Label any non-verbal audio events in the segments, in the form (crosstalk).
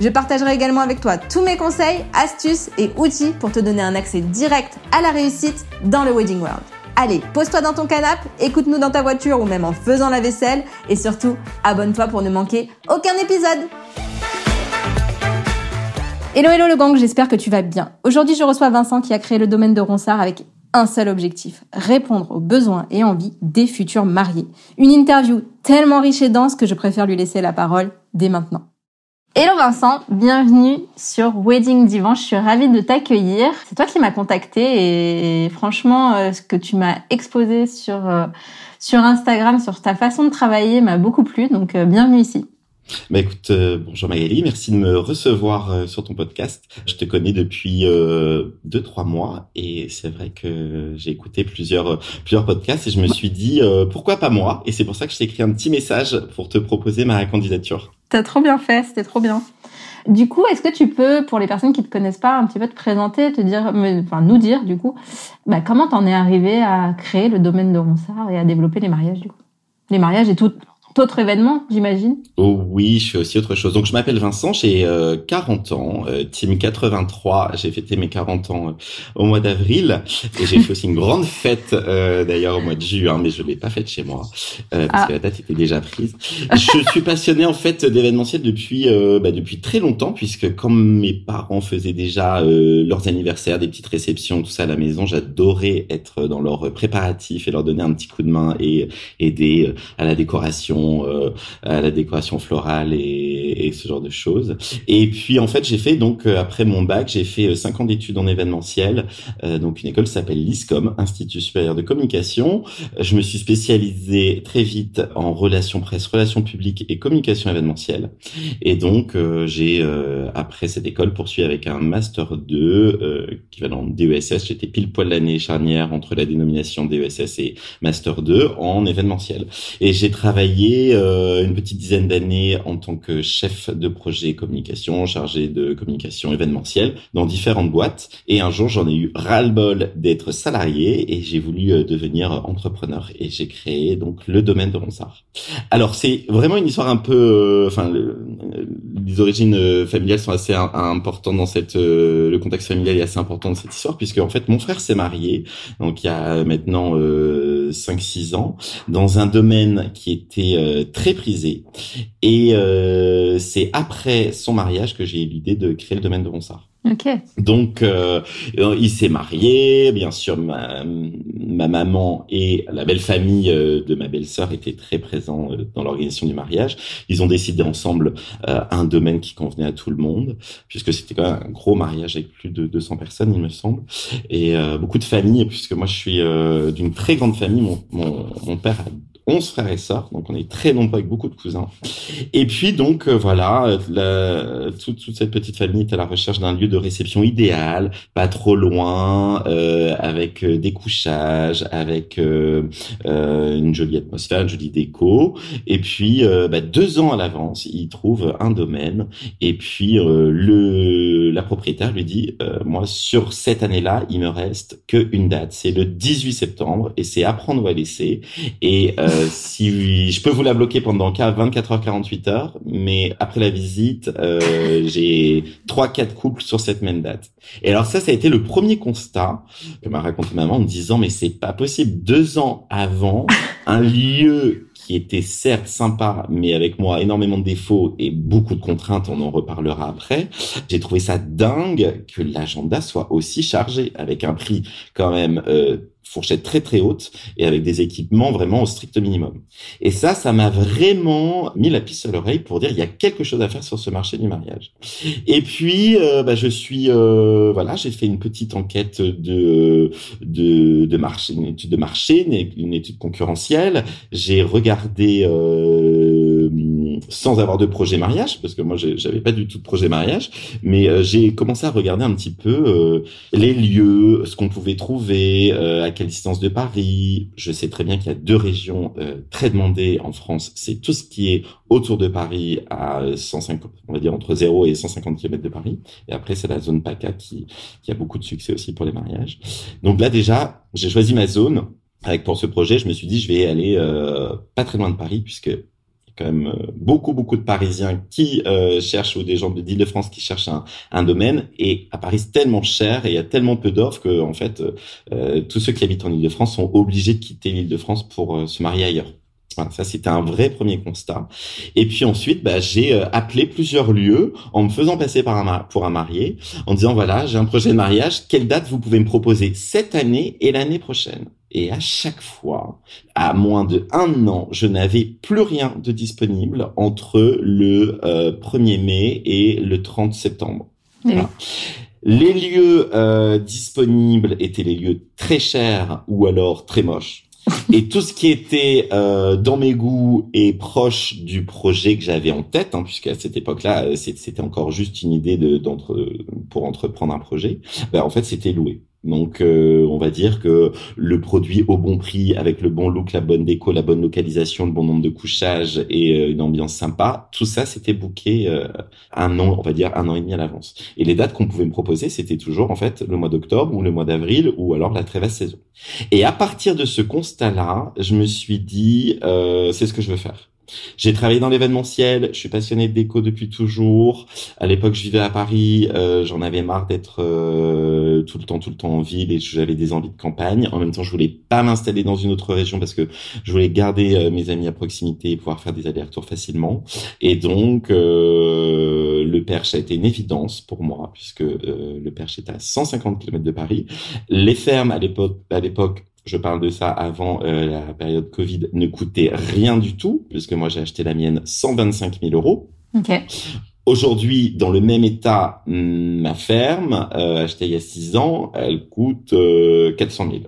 Je partagerai également avec toi tous mes conseils, astuces et outils pour te donner un accès direct à la réussite dans le Wedding World. Allez, pose-toi dans ton canapé, écoute-nous dans ta voiture ou même en faisant la vaisselle et surtout, abonne-toi pour ne manquer aucun épisode. Hello hello le gang, j'espère que tu vas bien. Aujourd'hui, je reçois Vincent qui a créé le domaine de Ronsard avec un seul objectif, répondre aux besoins et envies des futurs mariés. Une interview tellement riche et dense que je préfère lui laisser la parole dès maintenant. Hello Vincent, bienvenue sur Wedding Divan. Je suis ravie de t'accueillir. C'est toi qui m'as contacté et franchement, euh, ce que tu m'as exposé sur euh, sur Instagram, sur ta façon de travailler, m'a beaucoup plu. Donc euh, bienvenue ici. Bah écoute, euh, bonjour Magali, merci de me recevoir euh, sur ton podcast. Je te connais depuis euh, deux trois mois et c'est vrai que j'ai écouté plusieurs plusieurs podcasts et je me suis dit pourquoi pas moi? Et c'est pour ça que je t'ai écrit un petit message pour te proposer ma candidature. T'as trop bien fait, c'était trop bien. Du coup, est-ce que tu peux, pour les personnes qui te connaissent pas, un petit peu te présenter, te dire, enfin nous dire du coup, bah, comment t'en es arrivé à créer le domaine de Ronsard et à développer les mariages du coup, les mariages et tout, autre événement, j'imagine? Oh oui, je fais aussi autre chose. Donc je m'appelle Vincent, j'ai 40 euh, ans, euh, team 83. J'ai fêté mes 40 ans euh, au mois d'avril et j'ai fait aussi une grande (laughs) fête d'ailleurs au mois de juin, mais je l'ai pas faite chez moi parce ah. que la date était déjà prise. je suis passionné en fait d'événementiel depuis bah, depuis très longtemps puisque quand mes parents faisaient déjà leurs anniversaires, des petites réceptions, tout ça à la maison, j'adorais être dans leurs préparatifs et leur donner un petit coup de main et aider à la décoration euh, à la décoration florale et, et, ce genre de choses. Et puis en fait, j'ai fait donc euh, après mon bac, j'ai fait euh, cinq ans d'études en événementiel, donc une école s'appelle l'ISCOM, Institut supérieur de communication. Je me suis spécialisé très vite en relations presse, relations publiques et communication événementielle. Et donc j'ai après cette école poursuivi avec un master 2 équivalent DESS. J'étais pile poil l'année charnière entre la dénomination DESS et master 2 en événementiel. Et j'ai travaillé euh, une petite dizaine d'années en tant que chef de projet communication, chargé de communication événementielle dans différentes boîtes. Et un jour, j'en ai eu ras-le-bol d'être salarié et j'ai voulu euh, devenir entrepreneur. Et j'ai créé donc le domaine de Ronsard. Alors, c'est vraiment une histoire un peu... Euh, enfin, les origines familiales sont assez importantes dans cette... le contexte familial est assez important dans cette histoire puisque en fait, mon frère s'est marié, donc il y a maintenant 5-6 ans, dans un domaine qui était euh, très prisé. Et euh, c'est après son mariage que j'ai eu l'idée de créer le domaine de Ronsard. Okay. Donc, euh, il s'est marié. Bien sûr, ma, ma, maman et la belle famille de ma belle-sœur étaient très présents dans l'organisation du mariage. Ils ont décidé ensemble un domaine qui convenait à tout le monde, puisque c'était quand même un gros mariage avec plus de 200 personnes, il me semble, et beaucoup de familles, puisque moi je suis d'une très grande famille. Mon, mon, mon père a 11 frères et sœurs, donc on est très nombreux avec beaucoup de cousins. Et puis donc euh, voilà, toute, toute, cette petite famille est à la recherche d'un lieu de réception idéal, pas trop loin, euh, avec euh, des couchages, avec euh, une jolie atmosphère, une jolie déco. Et puis bah, deux ans à l'avance, il trouve un domaine. Et puis le la propriétaire lui dit, moi sur cette année-là, il me reste que une date, c'est le 18 septembre, et c'est à prendre ou à laisser. Et si je peux vous la bloquer pendant 24 heures 48 heures, mais après la visite, euh, j'ai trois quatre couples sur cette même date. Et alors ça, ça a été le premier constat que m'a raconté maman en me disant mais c'est pas possible. Deux ans avant, un lieu qui était certes sympa, mais avec moi énormément de défauts et beaucoup de contraintes, on en reparlera après. J'ai trouvé ça dingue que l'agenda soit aussi chargé, avec un prix quand même euh, fourchette très très haute et avec des équipements vraiment au strict minimum. Et ça, ça m'a vraiment mis la piste à l'oreille pour dire il y a quelque chose à faire sur ce marché du mariage. Et puis, euh, bah, je suis euh, voilà, j'ai fait une petite enquête de de, de marché, une étude de marché, une, étude concurrentielle. J'ai regardé euh, sans avoir de projet mariage, parce que moi j'avais pas du tout de projet mariage, mais j'ai commencé à regarder un petit peu les lieux, ce qu'on pouvait trouver, à quelle distance de Paris. Je sais très bien qu'il y a deux régions très demandées en France. C'est tout ce qui est autour de Paris à 150, on va dire entre 0 et 150 km de Paris. Et après, c'est la zone PACA qui, qui a beaucoup de succès aussi pour les mariages. Donc là, déjà, j'ai choisi ma zone. Avec pour ce projet, je me suis dit, je vais aller euh, pas très loin de Paris, puisque quand même euh, beaucoup, beaucoup de Parisiens qui euh, cherchent, ou des gens de d'Île-de-France qui cherchent un, un, domaine. Et à Paris, c'est tellement cher et il y a tellement peu d'offres que, en fait, euh, tous ceux qui habitent en Île-de-France sont obligés de quitter l'Île-de-France pour se marier ailleurs. Voilà, ça c'était un vrai premier constat. Et puis ensuite, bah, j'ai euh, appelé plusieurs lieux en me faisant passer par un pour un marié, en disant voilà, j'ai un projet de mariage, quelle date vous pouvez me proposer? Cette année et l'année prochaine Et à chaque fois, à moins de un an, je n'avais plus rien de disponible entre le 1er euh, mai et le 30 septembre. Les lieux euh, disponibles étaient les lieux très chers ou alors très moches. (laughs) et tout ce qui était euh, dans mes goûts et proche du projet que j'avais en tête, hein, puisqu'à cette époque-là, euh, c'était encore juste une idée de, d'entre, pour entreprendre un projet, ben, en fait, c'était loué. Donc, euh, on va dire que le produit au bon prix, avec le bon look, la bonne déco, la bonne localisation, le bon nombre de couchages et euh, une ambiance sympa, tout ça, c'était booké euh, un an, on va dire un an et demi à l'avance. Et les dates qu'on pouvait me proposer, c'était toujours en fait le mois d'octobre ou le mois d'avril ou alors la très vaste saison. Et à partir de ce constat-là, je me suis dit, c'est ce que je veux faire. J'ai travaillé dans l'événementiel, je suis passionné de déco depuis toujours. À l'époque, je vivais à Paris, euh, j'en avais marre d'être euh, tout le temps, tout le temps en ville et j'avais des envies de campagne. En même temps, je voulais pas m'installer dans une autre région parce que je voulais garder euh, mes amis à proximité et pouvoir faire des allers-retours facilement. Et donc, le Perche a été une évidence pour moi puisque le Perche est à 150 km de Paris. Les fermes à l'époque je parle de ça avant euh, la période Covid, ne coûtait rien du tout, puisque moi j'ai acheté la mienne 125 000 euros. Aujourd'hui, dans le même état, ma ferme, euh, achetée il y a 6 ans, elle coûte euh, 400 000.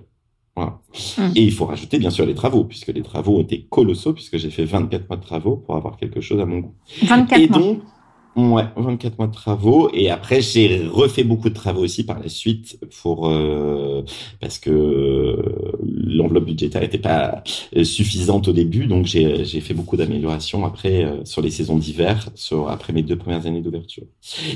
Voilà. Hum. Et il faut rajouter bien sûr les travaux, puisque les travaux ont été colossaux, puisque j'ai fait 24 mois de travaux pour avoir quelque chose à mon goût. 24 et mois. Ouais, 24 mois de travaux. Et après j'ai refait beaucoup de travaux aussi par la suite pour euh, parce que euh, l'enveloppe budgétaire n'était pas euh, suffisante au début. Donc j'ai fait beaucoup d'améliorations après sur les saisons d'hiver sur après mes deux premières années d'ouverture.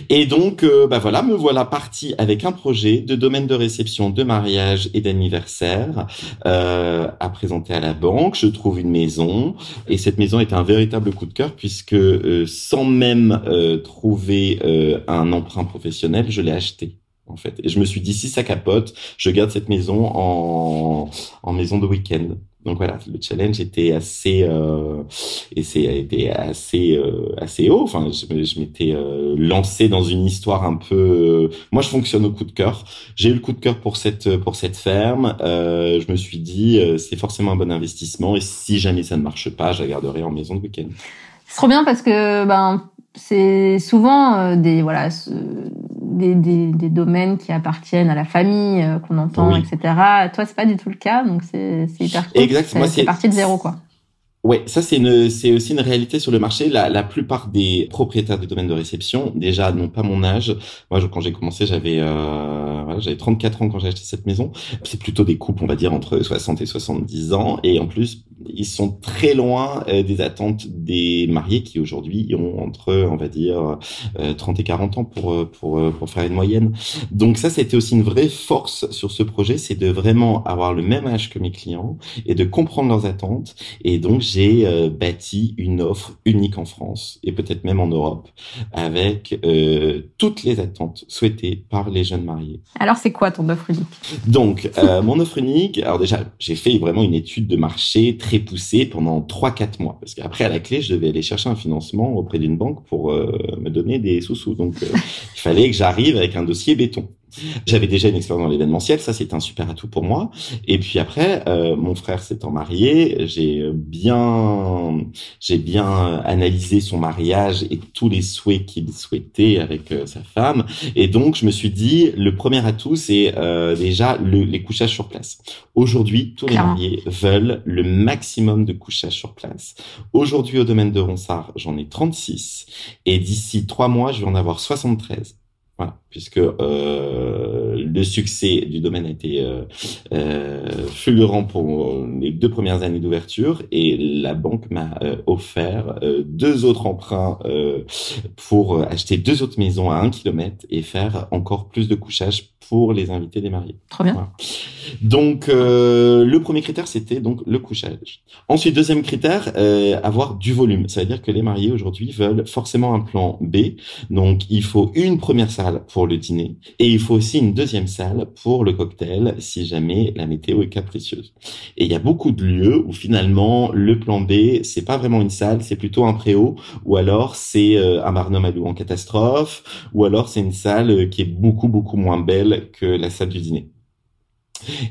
Et donc bah voilà, me voilà parti avec un projet de domaine de réception, de mariage et d'anniversaire à présenter à la banque, je trouve une maison. Et cette maison est un véritable coup de cœur puisque sans même trouver euh, un emprunt professionnel, je l'ai acheté en fait. Et je me suis dit si ça capote, je garde cette maison en, maison de week-end. Donc voilà, le challenge était assez euh, et été assez euh, assez haut. Enfin, je, je m'étais euh, lancé dans une histoire un peu. moi, je fonctionne au coup de cœur. J'ai eu le coup de cœur pour cette pour cette ferme. je me suis dit c'est forcément un bon investissement et si jamais ça ne marche pas, je la garderai en maison de week-end. C'est trop bien parce que ben c'est souvent euh, des voilà des, des, des, domaines qui appartiennent à la famille euh, qu'on entend etc toi c'est pas du tout le cas donc c'est c'est hyper cool exactement c'est parti de zéro quoi Ouais, ça c'est une c'est aussi une réalité sur le marché. La, la plupart des propriétaires de domaines de réception déjà n'ont pas mon âge. Moi, quand j'ai commencé, j'avais euh, voilà, j'avais 34 ans quand j'ai acheté cette maison. C'est plutôt des couples, on va dire entre 60 et 70 ans, et en plus ils sont très loin euh, des attentes des mariés qui aujourd'hui ont entre, on va dire, 30 euh, et 40 ans pour, euh, pour, pour faire une moyenne. Donc ça, c'était aussi une vraie force sur ce projet, c'est de vraiment avoir le même âge que mes clients et de comprendre leurs attentes. Et donc, j'ai bâti une offre unique en France et peut-être même en Europe avec toutes les attentes souhaitées par les jeunes mariés. Alors, c'est quoi ton offre unique? Donc, mon offre unique, alors déjà, j'ai fait vraiment une étude de marché très poussé pendant 3-4 mois. Parce qu'après, à la clé, je devais aller chercher un financement auprès d'une banque pour euh, me donner des sous-sous. Donc, euh, (laughs) il fallait que j'arrive avec un dossier béton. J'avais déjà une expérience dans l'événementiel, ça c'était un super atout pour moi. Et puis après, euh, mon frère s'étant marié, j'ai bien, j'ai bien analysé son mariage et tous les souhaits qu'il souhaitait avec euh, sa femme. Et donc je me suis dit, le premier atout c'est euh, déjà le, les couchages sur place. Aujourd'hui, tous les mariés veulent le maximum de couchages sur place. Aujourd'hui, au domaine de Ronsard, j'en ai 36 et d'ici trois mois, je vais en avoir 73. Voilà, puisque euh, le succès du domaine a été euh, euh, fulgurant pour les deux premières années d'ouverture et la banque m'a offert deux autres emprunts pour acheter deux autres maisons à un kilomètre et faire encore plus de couchage pour les invités des mariés. Trop bien. Voilà. Donc le premier critère c'était donc le couchage. Ensuite deuxième critère avoir du volume. Ça veut dire que les mariés aujourd'hui veulent forcément un plan B. Donc il faut une première salle pour le dîner et il faut aussi une deuxième salle pour le cocktail si jamais la météo est capricieuse. Et il y a beaucoup de lieux où finalement le plan B c'est pas vraiment une salle, c'est plutôt un préau ou alors c'est un Barnum à en catastrophe ou alors c'est une salle qui est beaucoup beaucoup moins belle que la salle du dîner.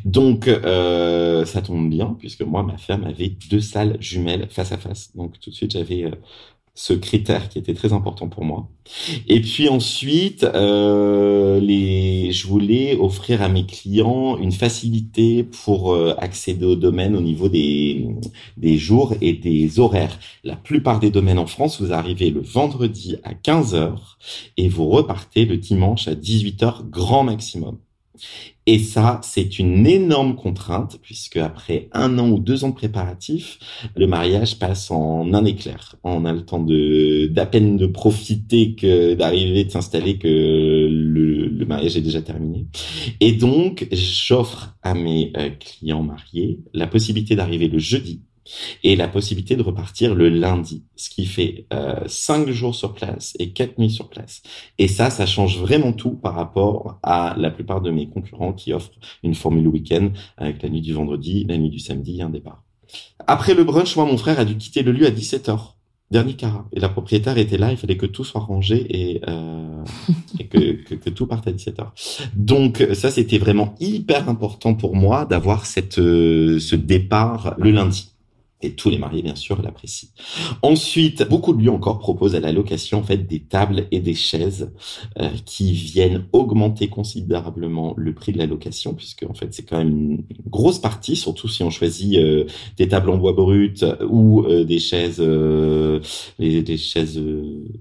Donc euh, ça tombe bien puisque moi ma femme avait deux salles jumelles face à face. Donc tout de suite j'avais euh, ce critère qui était très important pour moi. Et puis ensuite, euh, les, je voulais offrir à mes clients une facilité pour euh, accéder au domaine au niveau des, des jours et des horaires. La plupart des domaines en France, vous arrivez le vendredi à 15h et vous repartez le dimanche à 18h grand maximum. Et ça, c'est une énorme contrainte puisque après un an ou deux ans de préparatifs, le mariage passe en un éclair. On a le temps de d'à peine de profiter que d'arriver, de s'installer que le, mariage est déjà terminé. Et donc, j'offre à mes euh, clients mariés la possibilité d'arriver le jeudi et la possibilité de repartir le lundi, ce qui fait euh, cinq jours sur place et quatre nuits sur place. Et ça, ça change vraiment tout par rapport à la plupart de mes concurrents qui offrent une formule week-end avec la nuit du vendredi, la nuit du samedi et un départ. Après le brunch, moi, mon frère a dû quitter le lieu à 17h. Dernier carat. Et la propriétaire était là, il fallait que tout soit rangé et, euh, et que, que, que, tout parte à 17h. Donc ça, c'était vraiment hyper important pour moi d'avoir cette euh, ce départ le lundi. Et tous les mariés, bien sûr, l'apprécient. Ensuite, beaucoup de lieux encore proposent à la location en fait des tables et des chaises euh, qui viennent augmenter considérablement le prix de la location, puisque en fait c'est quand même une grosse partie, surtout si on choisit euh, des tables en bois brut ou euh, des chaises, les, des chaises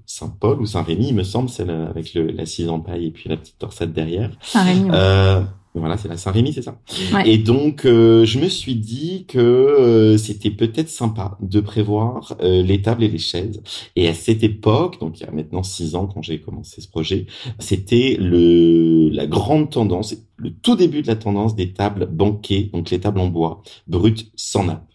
Saint-Paul ou Saint-Rémy, il me semble, celle avec le, la cise en paille et puis la petite torsade derrière. Saint-Rémy. Ouais. Voilà, c'est la Saint-Rémy, c'est ça. Ouais. Et donc, euh, je me suis dit que euh, c'était peut-être sympa de prévoir euh, les tables et les chaises. Et à cette époque, donc il y a maintenant six ans quand j'ai commencé ce projet, c'était le la grande tendance, le tout début de la tendance des tables banquées, donc les tables en bois, brutes, sans nappe.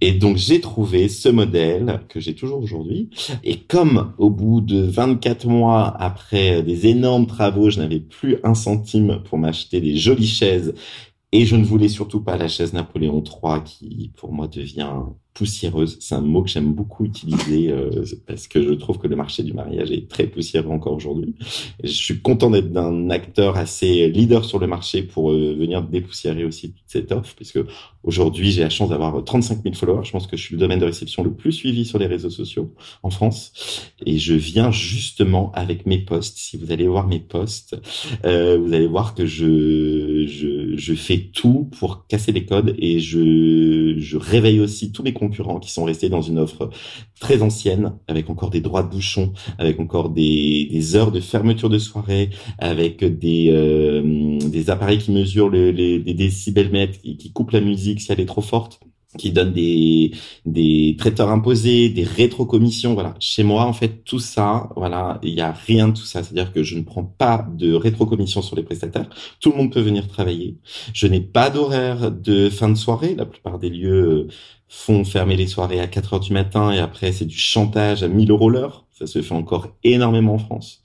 Et donc j'ai trouvé ce modèle que j'ai toujours aujourd'hui. Et comme au bout de 24 mois après des énormes travaux, je n'avais plus un centime pour m'acheter des jolies chaises et je ne voulais surtout pas la chaise Napoléon III qui pour moi devient poussiéreuse. C'est un mot que j'aime beaucoup utiliser euh, parce que je trouve que le marché du mariage est très poussiéreux encore aujourd'hui. Je suis content d'être d'un acteur assez leader sur le marché pour euh, venir dépoussiérer aussi toute cette offre puisque aujourd'hui j'ai la chance d'avoir 35 000 followers. Je pense que je suis le domaine de réception le plus suivi sur les réseaux sociaux en France et je viens justement avec mes posts. Si vous allez voir mes posts, euh, vous allez voir que je, je, je fais tout pour casser les codes et je, je réveille aussi tous mes concurrents qui sont restés dans une offre très ancienne, avec encore des droits de bouchon, avec encore des, des heures de fermeture de soirée, avec des, euh, des appareils qui mesurent le, les, les décibels mètres et qui coupent la musique si elle est trop forte qui donne des des traiteurs imposés, des rétrocommissions, voilà. Chez moi, en fait, tout ça, voilà, il y a rien de tout ça. C'est-à-dire que je ne prends pas de rétrocommission sur les prestataires. Tout le monde peut venir travailler. Je n'ai pas d'horaire de fin de soirée. La plupart des lieux font fermer les soirées à 4 heures du matin et après c'est du chantage à 1000 euros l'heure. Ça se fait encore énormément en France.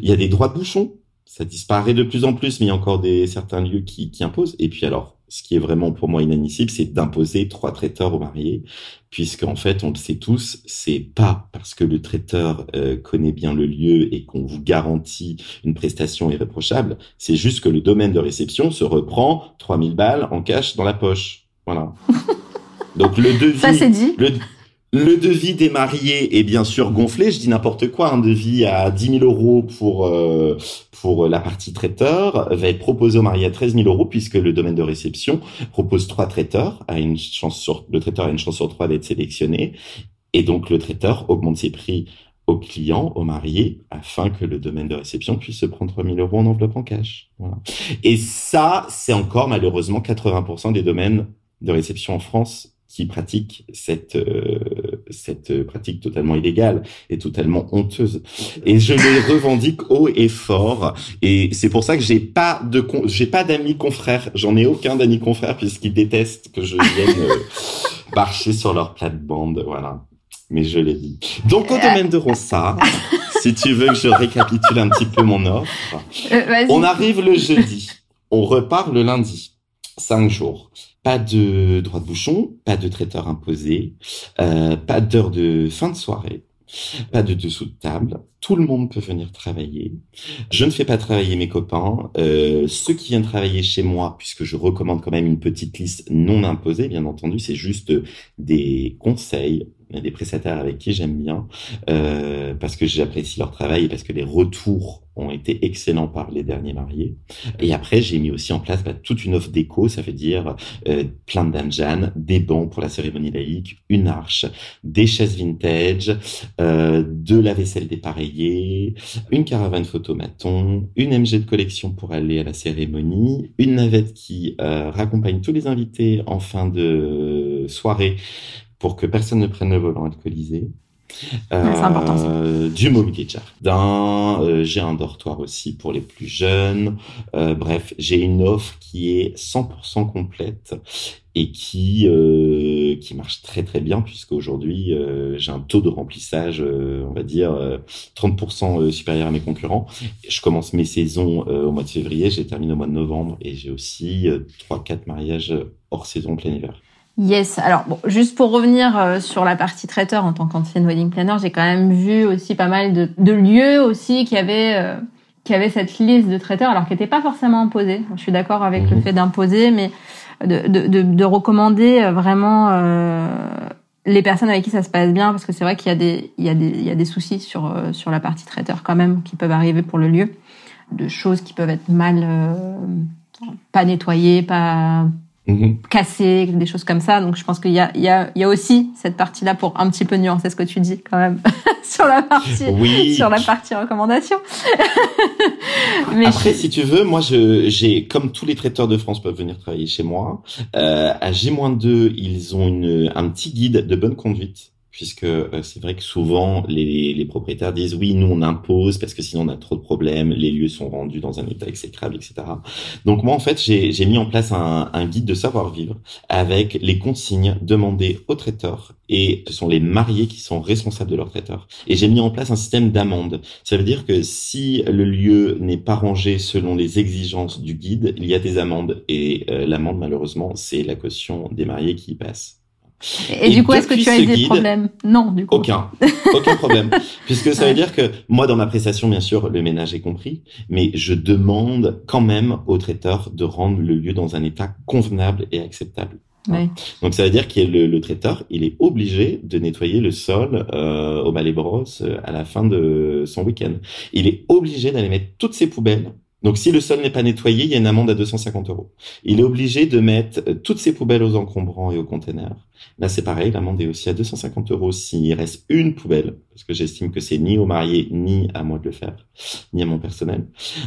Il y a des droits de bouchon. Ça disparaît de plus en plus, mais il y a encore des certains lieux qui, qui imposent. Et puis alors, ce qui est vraiment pour moi inadmissible, c'est d'imposer trois traiteurs aux mariés, puisqu'en fait, on le sait tous, c'est pas parce que le traiteur euh, connaît bien le lieu et qu'on vous garantit une prestation irréprochable, c'est juste que le domaine de réception se reprend 3000 balles en cash dans la poche. Voilà. (laughs) Donc le devis, Ça c'est dit. Le, le devis des mariés est bien sûr gonflé. Je dis n'importe quoi. Un devis à 10 000 euros pour euh, pour la partie traiteur va être proposé au marié à 13 000 euros puisque le domaine de réception propose trois traiteurs à une chance sur le traiteur a une chance sur trois d'être sélectionné et donc le traiteur augmente ses prix aux clients, aux mariés, afin que le domaine de réception puisse se prendre 3 000 euros en enveloppe en cash. Voilà. Et ça, c'est encore malheureusement 80% des domaines de réception en France qui pratiquent cette euh, cette pratique totalement illégale et totalement honteuse. Et je les revendique haut et fort. Et c'est pour ça que j'ai pas de j'ai pas d'amis confrères. J'en ai aucun d'amis confrères puisqu'ils détestent que je vienne euh, (laughs) marcher sur leur plate-bande. Voilà. Mais je l'ai dit. Donc au domaine de Ronsa, (laughs) si tu veux que je récapitule un petit peu mon offre, Euh, on arrive le jeudi, on repart le lundi, cinq jours. Pas de droit de bouchon, pas de traiteur imposé, euh, pas d'heure de fin de soirée, pas de dessous de table. Tout le monde peut venir travailler. Je ne fais pas travailler mes copains. Euh, ceux qui viennent travailler chez moi, puisque je recommande quand même une petite liste non imposée, bien entendu, c'est juste des conseils, des prestataires avec qui j'aime bien, euh, parce que j'apprécie leur travail et parce que les retours ont été excellents par les derniers mariés. Et après, j'ai mis aussi en place bah, toute une offre déco, ça veut dire euh, plein de danjan, des bancs pour la cérémonie laïque, une arche, des chaises vintage, euh, de la vaisselle dépareillée, une caravane photomaton, une MG de collection pour aller à la cérémonie, une navette qui raccompagne tous les invités en fin de soirée pour que personne ne prenne le volant alcoolisé. c'est important, ça. Euh, du mobilier de jardin, euh, j'ai un dortoir aussi pour les plus jeunes. Euh, bref, j'ai une offre qui est 100% complète et qui euh, qui marche très très bien puisqu'aujourd'hui euh, j'ai un taux de remplissage, euh, on va dire euh, 30% supérieur à mes concurrents. Je commence mes saisons euh, au mois de février, je les termine au mois de novembre et j'ai aussi euh, trois quatre mariages hors saison plein hiver. Yes. Alors, bon, juste pour revenir euh, sur la partie traiteur en tant qu'ancienne wedding planner, j'ai quand même vu aussi pas mal de, de lieux aussi qui avaient euh, qui avaient cette liste de traiteurs, alors qui n'était pas forcément imposée. Je suis d'accord avec Mhm. le fait d'imposer, mais de, de, de, de recommander euh, vraiment euh, les personnes avec qui ça se passe bien, parce que c'est vrai qu'il y a des il y a des il y a des soucis sur euh, sur la partie traiteur quand même qui peuvent arriver pour le lieu, de choses qui peuvent être mal euh, pas nettoyées, pas Mhm. cassé, des choses comme ça. Donc je pense qu'il y a, il y, a, il y a aussi cette partie-là pour un petit peu nuancer ce que tu dis quand même (laughs) sur la partie Oui. sur la partie recommandation. (laughs) Mais Après, je- si tu veux, moi, je, j'ai, comme tous les traiteurs de France peuvent venir travailler chez moi, euh, à G-2, ils ont une, un petit guide de bonne conduite. Puisque euh, c'est vrai que souvent les, les propriétaires disent oui nous on impose parce que sinon on a trop de problèmes les lieux sont rendus dans un état exécrable etc donc moi en fait j'ai mis en place un, un guide de savoir vivre avec les consignes demandées aux traiteurs et ce sont les mariés qui sont responsables de leur traiteur et j'ai mis en place un système d'amende ça veut dire que si le lieu n'est pas rangé selon les exigences du guide, il y a des amendes. Et euh, l'amende, malheureusement, c'est la caution des mariés qui y passe. Et, et du coup, est-ce que tu as eu des guide- problèmes Non, du coup. Aucun. Aucun problème. (laughs) Puisque ça veut dire que moi, dans ma prestation, bien sûr, le ménage est compris, mais je demande quand même au traiteur de rendre le lieu dans un état convenable et acceptable. Oui. Donc ça veut dire que le, le traiteur, il est obligé de nettoyer le sol euh, au balai brosse euh, à la fin de son week-end. Il est obligé d'aller mettre toutes ses poubelles. Donc si le sol n'est pas nettoyé, il y a une amende à 250 euros. Il est obligé de mettre euh, toutes ses poubelles aux encombrants et aux containers. Là c'est pareil, l'amende est aussi à 250 euros s'il reste une poubelle, parce que j'estime que c'est ni au marié ni à moi de le faire, ni à mon personnel.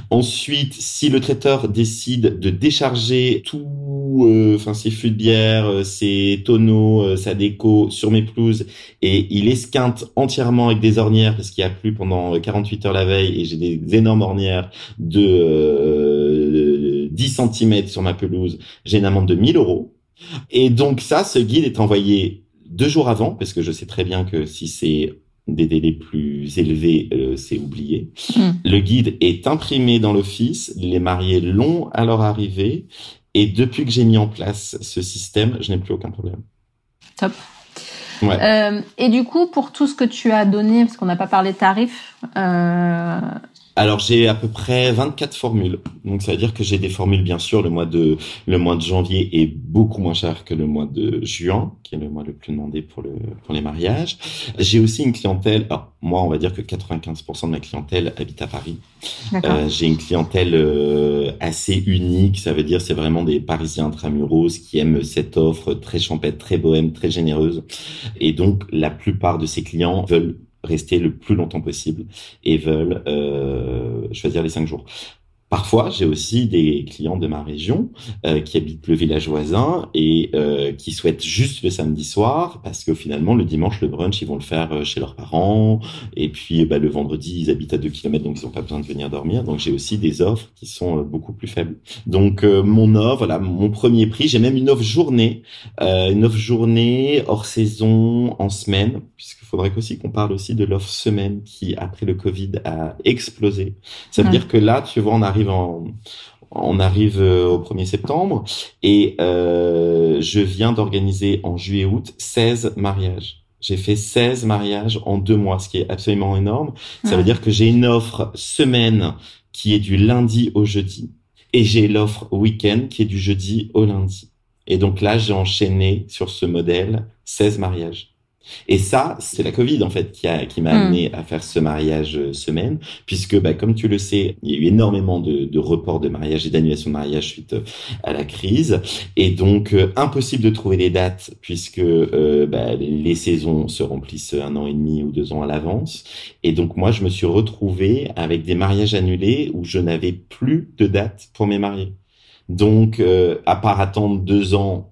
Ensuite, si le traiteur décide de décharger tout, euh, enfin ses fûts de bière, euh, ses tonneaux, euh, sa déco sur mes pelouses et il esquinte entièrement avec des ornières parce qu'il a plu pendant euh, 48 heures la veille et j'ai des énormes ornières de euh, 10 cm sur ma pelouse, j'ai une amende de 1000 euros. Et donc ça, ce guide est envoyé deux jours avant parce que je sais très bien que si c'est des délais plus élevés, euh, c'est oublié. Mm. Le guide est imprimé dans l'office, les mariés l'ont à leur arrivée Et depuis que j'ai mis en place ce système, je n'ai plus aucun problème. Top. Euh, et du coup, pour tout ce que tu as donné, parce qu'on n'a pas parlé de tarifs, euh, alors j'ai à peu près 24 formules. Donc ça veut dire que j'ai des formules bien sûr le mois de le mois de janvier est beaucoup moins cher que le mois de juin, qui est le mois le plus demandé pour le pour les mariages. J'ai aussi une clientèle. Alors, moi, on va dire que 95% de ma clientèle habite à Paris. Euh, j'ai une clientèle euh, assez unique. Ça veut dire c'est vraiment des Parisiens intramuros qui aiment cette offre très champêtre, très bohème, très généreuse. Et donc la plupart de ces clients veulent rester le plus longtemps possible et veulent euh, choisir les cinq jours. Parfois, j'ai aussi des clients de ma région euh, qui habitent le village voisin et euh, qui souhaitent juste le samedi soir parce que finalement le dimanche le brunch ils vont le faire euh, chez leurs parents et puis bah, le vendredi ils habitent à 2 km donc ils n'ont pas besoin de venir dormir. Donc j'ai aussi des offres qui sont euh, beaucoup plus faibles. Donc mon offre, voilà, mon premier prix, j'ai même une offre journée, une offre journée hors saison en semaine puisqu'il faudrait aussi qu'on parle aussi de l'offre semaine qui après le Covid a explosé. Ça veut dire que là tu vois on arrive on arrive euh, au 1er septembre et euh, je viens d'organiser en juillet-août 16 mariages. J'ai fait 16 mariages en deux mois, ce qui est absolument énorme. Ça veut dire que j'ai une offre semaine qui est du lundi au jeudi et j'ai l'offre week-end qui est du jeudi au lundi. Et donc là, j'ai enchaîné sur ce modèle 16 mariages. Et ça, c'est la Covid en fait qui a qui m'a hmm. amené à faire ce mariage euh, semaine, puisque bah, comme tu le sais, il y a eu énormément de, de reports de mariage et d'annulation de mariage suite euh, à la crise, et donc euh, impossible de trouver les dates puisque bah, les saisons se remplissent un an et demi ou deux ans à l'avance, et donc moi je me suis retrouvé avec des mariages annulés où je n'avais plus de date pour mes mariés. Donc, à part attendre deux ans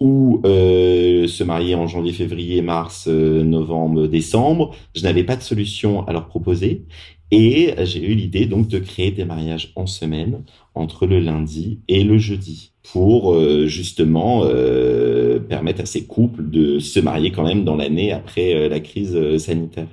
ou euh, se marier en janvier, février, mars, euh, novembre, décembre. Je n'avais pas de solution à leur proposer. Et j'ai eu l'idée donc de créer des mariages en semaine entre le lundi et le jeudi pour euh, justement euh, permettre à ces couples de se marier quand même dans l'année après la crise sanitaire.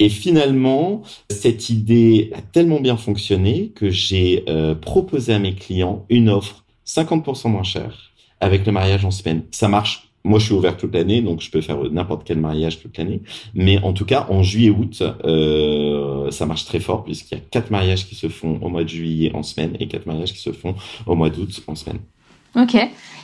Et finalement, cette idée a tellement bien fonctionné que j'ai proposé à mes clients une offre 50% moins chère avec le mariage en semaine. Ça marche. Moi, je suis ouvert toute l'année, donc je peux faire n'importe quel mariage toute l'année. Mais en tout cas, en juillet-août, euh, ça marche très fort puisqu'il y a quatre mariages qui se font au mois de juillet en semaine et quatre mariages qui se font au mois d'août en semaine. Ok.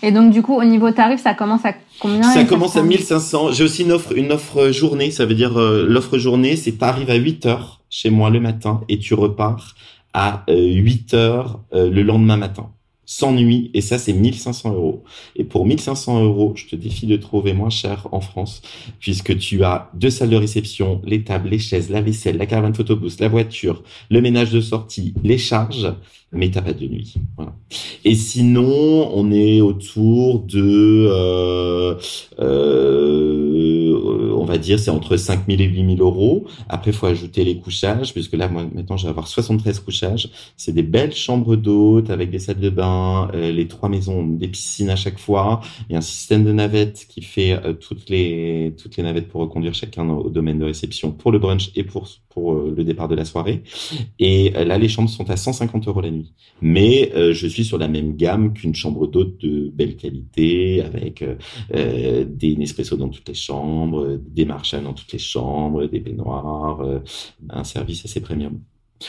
Et donc du coup, au niveau tarif, ça commence à combien Ça commence à 1500. J'ai aussi une offre, une offre journée. Ça veut dire euh, l'offre journée, c'est t'arrives à 8 heures chez moi le matin et tu repars à 8 euh, heures euh, le lendemain matin sans nuit, et ça c'est 1500 euros. Et pour 1500 euros, je te défie de trouver moins cher en France, puisque tu as deux salles de réception, les tables, les chaises, la vaisselle, la caravane photobooth, la voiture, le ménage de sortie, les charges, mais t'as pas de nuit. Voilà. Et sinon, on est autour de... Euh, euh, on va dire, c'est entre 5000 et 8000 euros. Après, il faut ajouter les couchages, puisque là, moi, maintenant, je vais avoir 73 couchages. C'est des belles chambres d'hôtes avec des salles de bain, euh, les trois maisons, des piscines à chaque fois. Il y a un système de navettes qui fait euh, toutes les toutes les navettes pour reconduire chacun au domaine de réception pour le brunch et pour pour euh, le départ de la soirée. Et là, les chambres sont à 150 euros la nuit. Mais je suis sur la même gamme qu'une chambre d'hôte de belle qualité, avec des Nespresso dans toutes les chambres, des marshals dans toutes les chambres, des baignoires, euh, un service assez premium.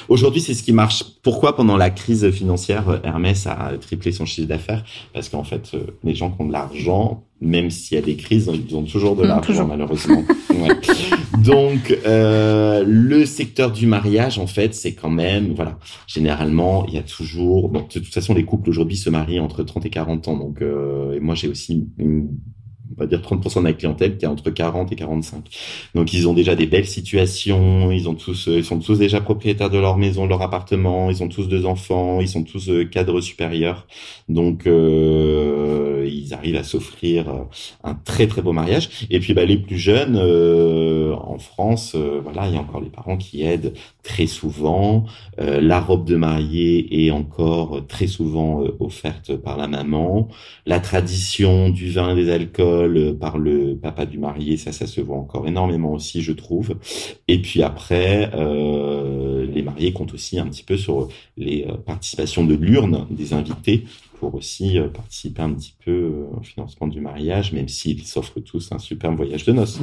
Aujourd'hui, c'est ce qui marche. Pourquoi pendant la crise financière, Hermès a triplé son chiffre d'affaires? Parce qu'en fait, euh, les gens qui ont de l'argent, même s'il y a des crises, ils ont toujours de mmh, l'argent malheureusement. (laughs) Donc, euh, le secteur du mariage, en fait, c'est quand même, voilà, généralement, il y a toujours. Bon, de toute façon, les couples aujourd'hui se marient entre 30 et 40 ans. Donc, et moi, j'ai aussi une on va dire 30% de la clientèle qui est entre 40 et 45. Donc ils ont déjà des belles situations, ils ont tous, ils sont tous déjà propriétaires de leur maison, de leur appartement, ils ont tous deux enfants, ils sont tous euh, cadres supérieurs. Donc euh, ils arrivent à s'offrir euh, un très très beau mariage. Et puis bah, les plus jeunes euh, en France, voilà, il y a encore les parents qui aident très souvent. la robe de mariée est encore très souvent offerte par la maman. La tradition du vin et des alcools protocole par le papa du marié, ça, ça se voit encore énormément aussi, je trouve. Et puis après, euh, les mariés comptent aussi un petit peu sur les euh, participations de l'urne des invités pour aussi euh, participer un petit peu euh, au financement du mariage, même s'ils s'offrent tous un superbe voyage de noces.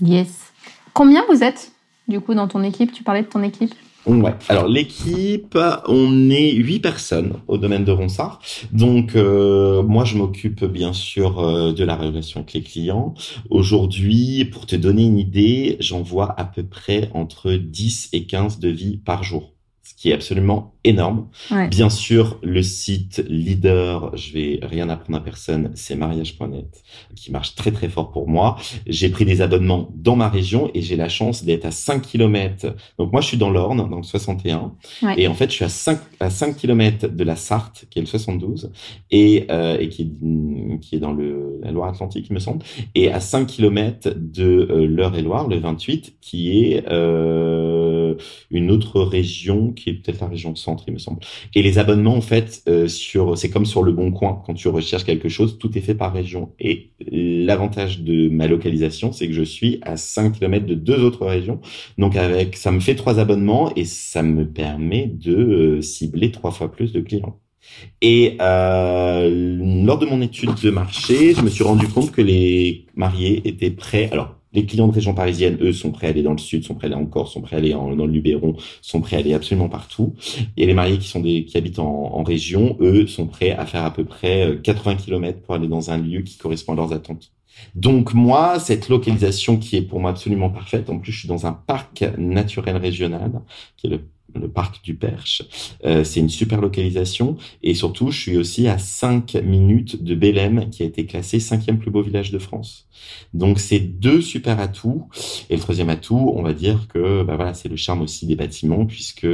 Yes. Combien vous êtes, du coup, dans ton équipe? Tu parlais de ton équipe? Ouais. Alors l'équipe, on est huit personnes au domaine de Ronsard. Donc euh, moi je m'occupe bien sûr euh, de la relation avec les clients. Aujourd'hui, pour te donner une idée, j'envoie à peu près entre 10 et 15 devis par jour ce qui est absolument énorme. Ouais. Bien sûr, le site leader, je vais rien apprendre à personne, c'est mariage.net, qui marche très très fort pour moi. J'ai pris des abonnements dans ma région et j'ai la chance d'être à 5 km. Donc moi, je suis dans l'Orne, dans le 61. Ouais. Et en fait, je suis à 5, à 5 km de la Sarthe, qui est le 72, et, euh, et qui, est, qui est dans le, la Loire-Atlantique, il me semble, et à 5 km de euh, l'Eure-et-Loire, le 28, qui est euh, une autre région, qui est peut-être la région centre, il me semble. Et les abonnements, en fait, euh, sur, c'est comme sur le Bon Coin, quand tu recherches quelque chose, tout est fait par région. Et l'avantage de ma localisation, c'est que je suis à 5 km de deux autres régions. Donc avec, ça me fait trois abonnements et ça me permet de euh, cibler trois fois plus de clients. Et euh, lors de mon étude de marché, je me suis rendu compte que les mariés étaient prêts. Alors, les clients de région parisienne, eux, sont prêts à aller dans le sud, sont prêts à aller en Corse, sont prêts à aller dans le Luberon, sont prêts à aller absolument partout. Et les mariés qui sont des, qui habitent en, en région, eux, sont prêts à faire à peu près 80 km pour aller dans un lieu qui correspond à leurs attentes. Donc moi, cette localisation qui est pour moi absolument parfaite, en plus je suis dans un parc naturel régional, qui est le le parc du Perche. Euh, c'est une super localisation et surtout, je suis aussi à 5 minutes de Bélem qui a été classé cinquième plus beau village de France. Donc c'est deux super atouts et le troisième atout, on va dire que bah voilà, c'est le charme aussi des bâtiments puisque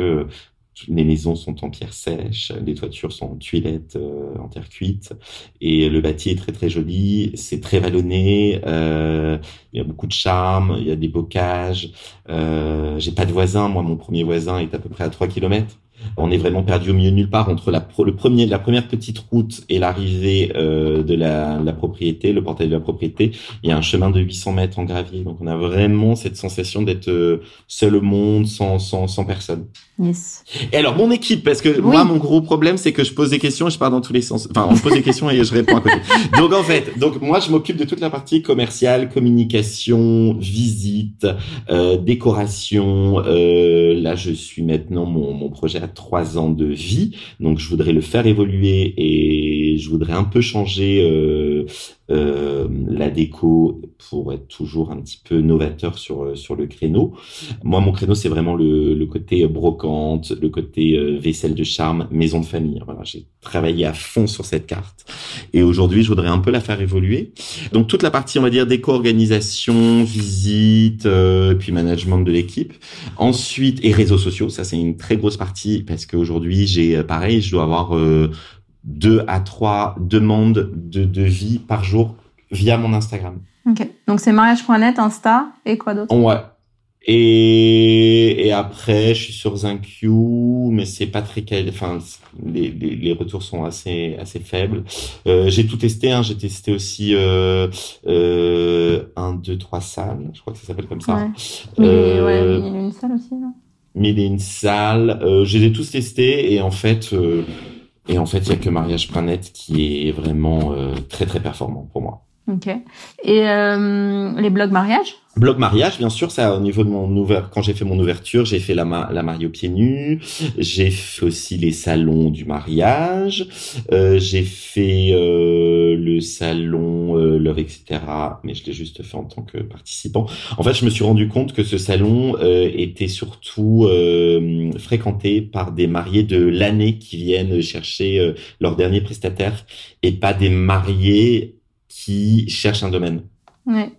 les maisons sont en pierre sèche, les toitures sont en tuilettes, euh, en terre cuite, et le bâti est très très joli, c'est très vallonné, euh, il y a beaucoup de charme, il y a des bocages, euh, j'ai pas de voisin, moi mon premier voisin est à peu près à 3 kilomètres. On est vraiment perdu au milieu de nulle part entre la, le premier, la première petite route et l'arrivée euh, de la, la, propriété, le portail de la propriété. Il y a un chemin de 800 mètres en gravier, donc on a vraiment cette sensation d'être euh, seul au monde, sans, sans, sans personne. Yes. Et alors mon équipe, parce que oui. moi mon gros problème c'est que je pose des questions et je pars dans tous les sens. Enfin, on pose des questions et je réponds à côté. (laughs) Donc en fait, donc moi je m'occupe de toute la partie commerciale, communication, visite, euh, décoration. Euh, là, je suis maintenant mon, mon projet à trois ans de vie, donc je voudrais le faire évoluer et je voudrais un peu changer euh, euh, la déco pour être toujours un petit peu novateur sur sur le créneau. Moi, mon créneau, c'est vraiment le, côté brocante, le côté euh, vaisselle de charme, maison de famille. Voilà, j'ai travaillé à fond sur cette carte et aujourd'hui, je voudrais un peu la faire évoluer. Donc toute la partie, on va dire, déco, organisation, visite, euh, puis management de l'équipe. Ensuite, et réseaux sociaux, ça c'est une très grosse partie parce qu'aujourd'hui, j'ai pareil, je dois avoir euh, deux à trois demandes de devis par jour via mon Instagram. Ok. Donc c'est mariage.net, Insta et quoi d'autre? Ouais. Et, et après, je suis sur ZenQ, mais c'est pas très. Enfin, les, les, les, retours sont assez assez faibles. Euh, j'ai tout testé. Hein. J'ai testé aussi euh, euh, un, deux, trois salles. Je crois que ça s'appelle comme ça. Ouais. Mais, euh, ouais, il y a une salle aussi, non? Mille et une salles. Euh, je les ai tous testés et en fait, et en fait, il y a que mariage.net qui est vraiment euh, très très performant pour moi. Ok. Et euh, les blogs mariage? Blog mariage, bien sûr, ça au niveau de mon ouver... quand j'ai fait mon ouverture, j'ai fait la, ma... la mariée aux pieds nus, j'ai fait aussi les salons du mariage, euh, j'ai fait euh, le salon euh, l'heure etc. Mais je l'ai juste fait en tant que participant. En fait, je me suis rendu compte que ce salon euh, était surtout euh, fréquenté par des mariés de l'année qui viennent chercher euh, leur dernier prestataire et pas des mariés qui cherchent un domaine. Ouais.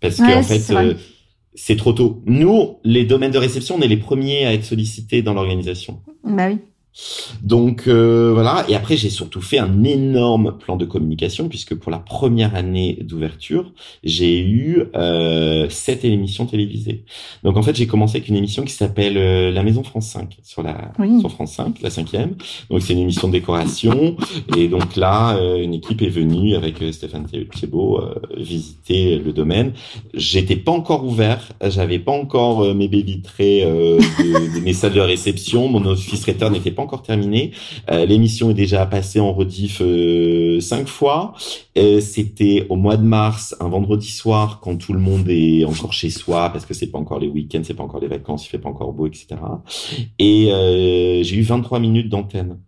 Parce ouais, qu'en fait, euh, c'est trop tôt. Nous, les domaines de réception, on est les premiers à être sollicités dans l'organisation. Bah oui. Donc euh, voilà, et après j'ai surtout fait un énorme plan de communication puisque pour la première année d'ouverture, j'ai eu euh, sept émissions télévisées. Donc en fait j'ai commencé avec une émission qui s'appelle euh, La Maison France 5 sur la sur France 5, la cinquième. Donc c'est une émission de décoration et donc là euh, une équipe est venue avec euh, Stéphane Thiebaud visiter le domaine. J'étais pas encore ouvert, j'avais pas encore mes baies vitrées de, de mes salles de réception, mon office traiteur n'était pas encore terminé. Euh, l'émission est déjà passée en rediff euh, cinq fois. Euh, c'était au mois de mars, un vendredi soir, quand tout le monde est encore chez soi, parce que c'est pas encore les week-ends, c'est pas encore les vacances, il fait pas encore beau, etc. Et j'ai eu 23 minutes d'antenne.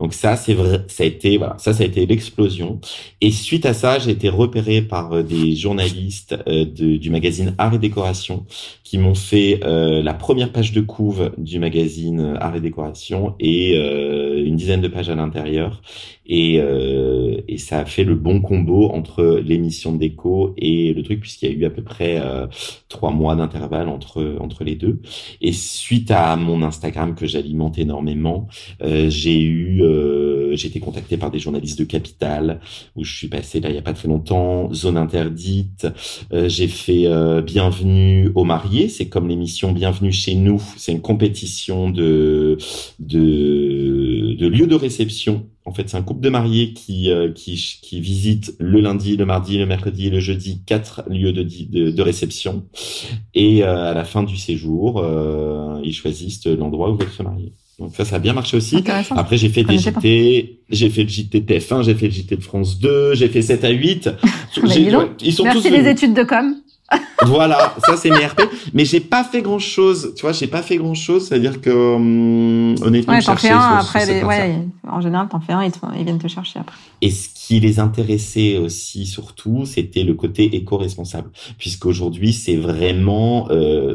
Donc ça, c'est vrai, ça a été voilà, ça, ça a été l'explosion. Et suite à ça, j'ai été repéré par des journalistes du magazine Art et Décoration qui m'ont fait euh, la première page de couve du magazine euh, Art et Décoration et euh, une dizaine de pages à l'intérieur. Et, euh, et ça a fait le bon combo entre l'émission déco et le truc puisqu'il y a eu à peu près euh, trois mois d'intervalle entre entre les deux. Et suite à mon Instagram que j'alimente énormément, j'ai eu j'ai été contacté par des journalistes de Capital où je suis passé là il y a pas très longtemps, Zone interdite. j'ai fait Bienvenue aux mariés c'est comme l'émission Bienvenue chez nous. C'est une compétition de, de, de lieux de réception. En fait, c'est un couple de mariés qui, euh, qui, qui visite le lundi, le mardi, le mercredi et le jeudi quatre lieux de, de, de réception. Et euh, à la fin du séjour, euh, ils choisissent l'endroit où ils veulent se marier. Donc ça, ça a bien marché aussi. Après, j'ai fait des JT, j'ai fait le JT TF1, j'ai fait le JT de France 2, j'ai fait 7 à 8. (laughs) ils sont Merci les études de com voilà, ça c'est mes RP. Mais j'ai pas fait grand chose. Tu vois, j'ai pas fait grand chose. C'est-à-dire que hum, honnêtement, ouais, t'en fais un après. ouais, en général, t'en fais un et ils viennent te chercher après. Et ce qui les intéressait aussi surtout, c'était le côté éco-responsable, puisqu'aujourd'hui c'est vraiment euh,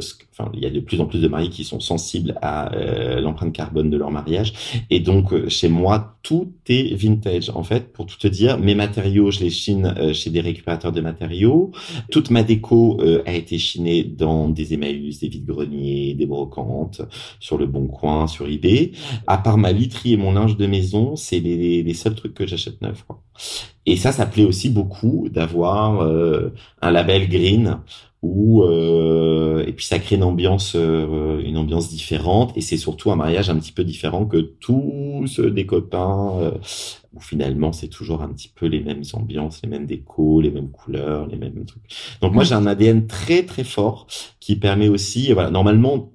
il y a de plus en plus de mariés qui sont sensibles à euh, l'empreinte carbone de leur mariage. Et donc, euh, chez moi, tout est vintage. En fait, pour tout te dire, mes matériaux, je les chine euh, chez des récupérateurs de matériaux. Toute ma déco a été chinée dans des Emmaüs, des vides-greniers, des brocantes, sur le Bon Coin, sur eBay. À part ma literie et mon linge de maison, c'est les, seuls trucs que j'achète neufs. Quoi. Et ça, ça plaît aussi beaucoup d'avoir un label green où euh, et puis ça crée une ambiance euh, une ambiance différente. Et c'est surtout un mariage un petit peu différent que tous des copains euh, où finalement c'est toujours un petit peu les mêmes ambiances les mêmes décos les mêmes couleurs les mêmes trucs. Donc moi j'ai un ADN très très fort qui permet aussi voilà normalement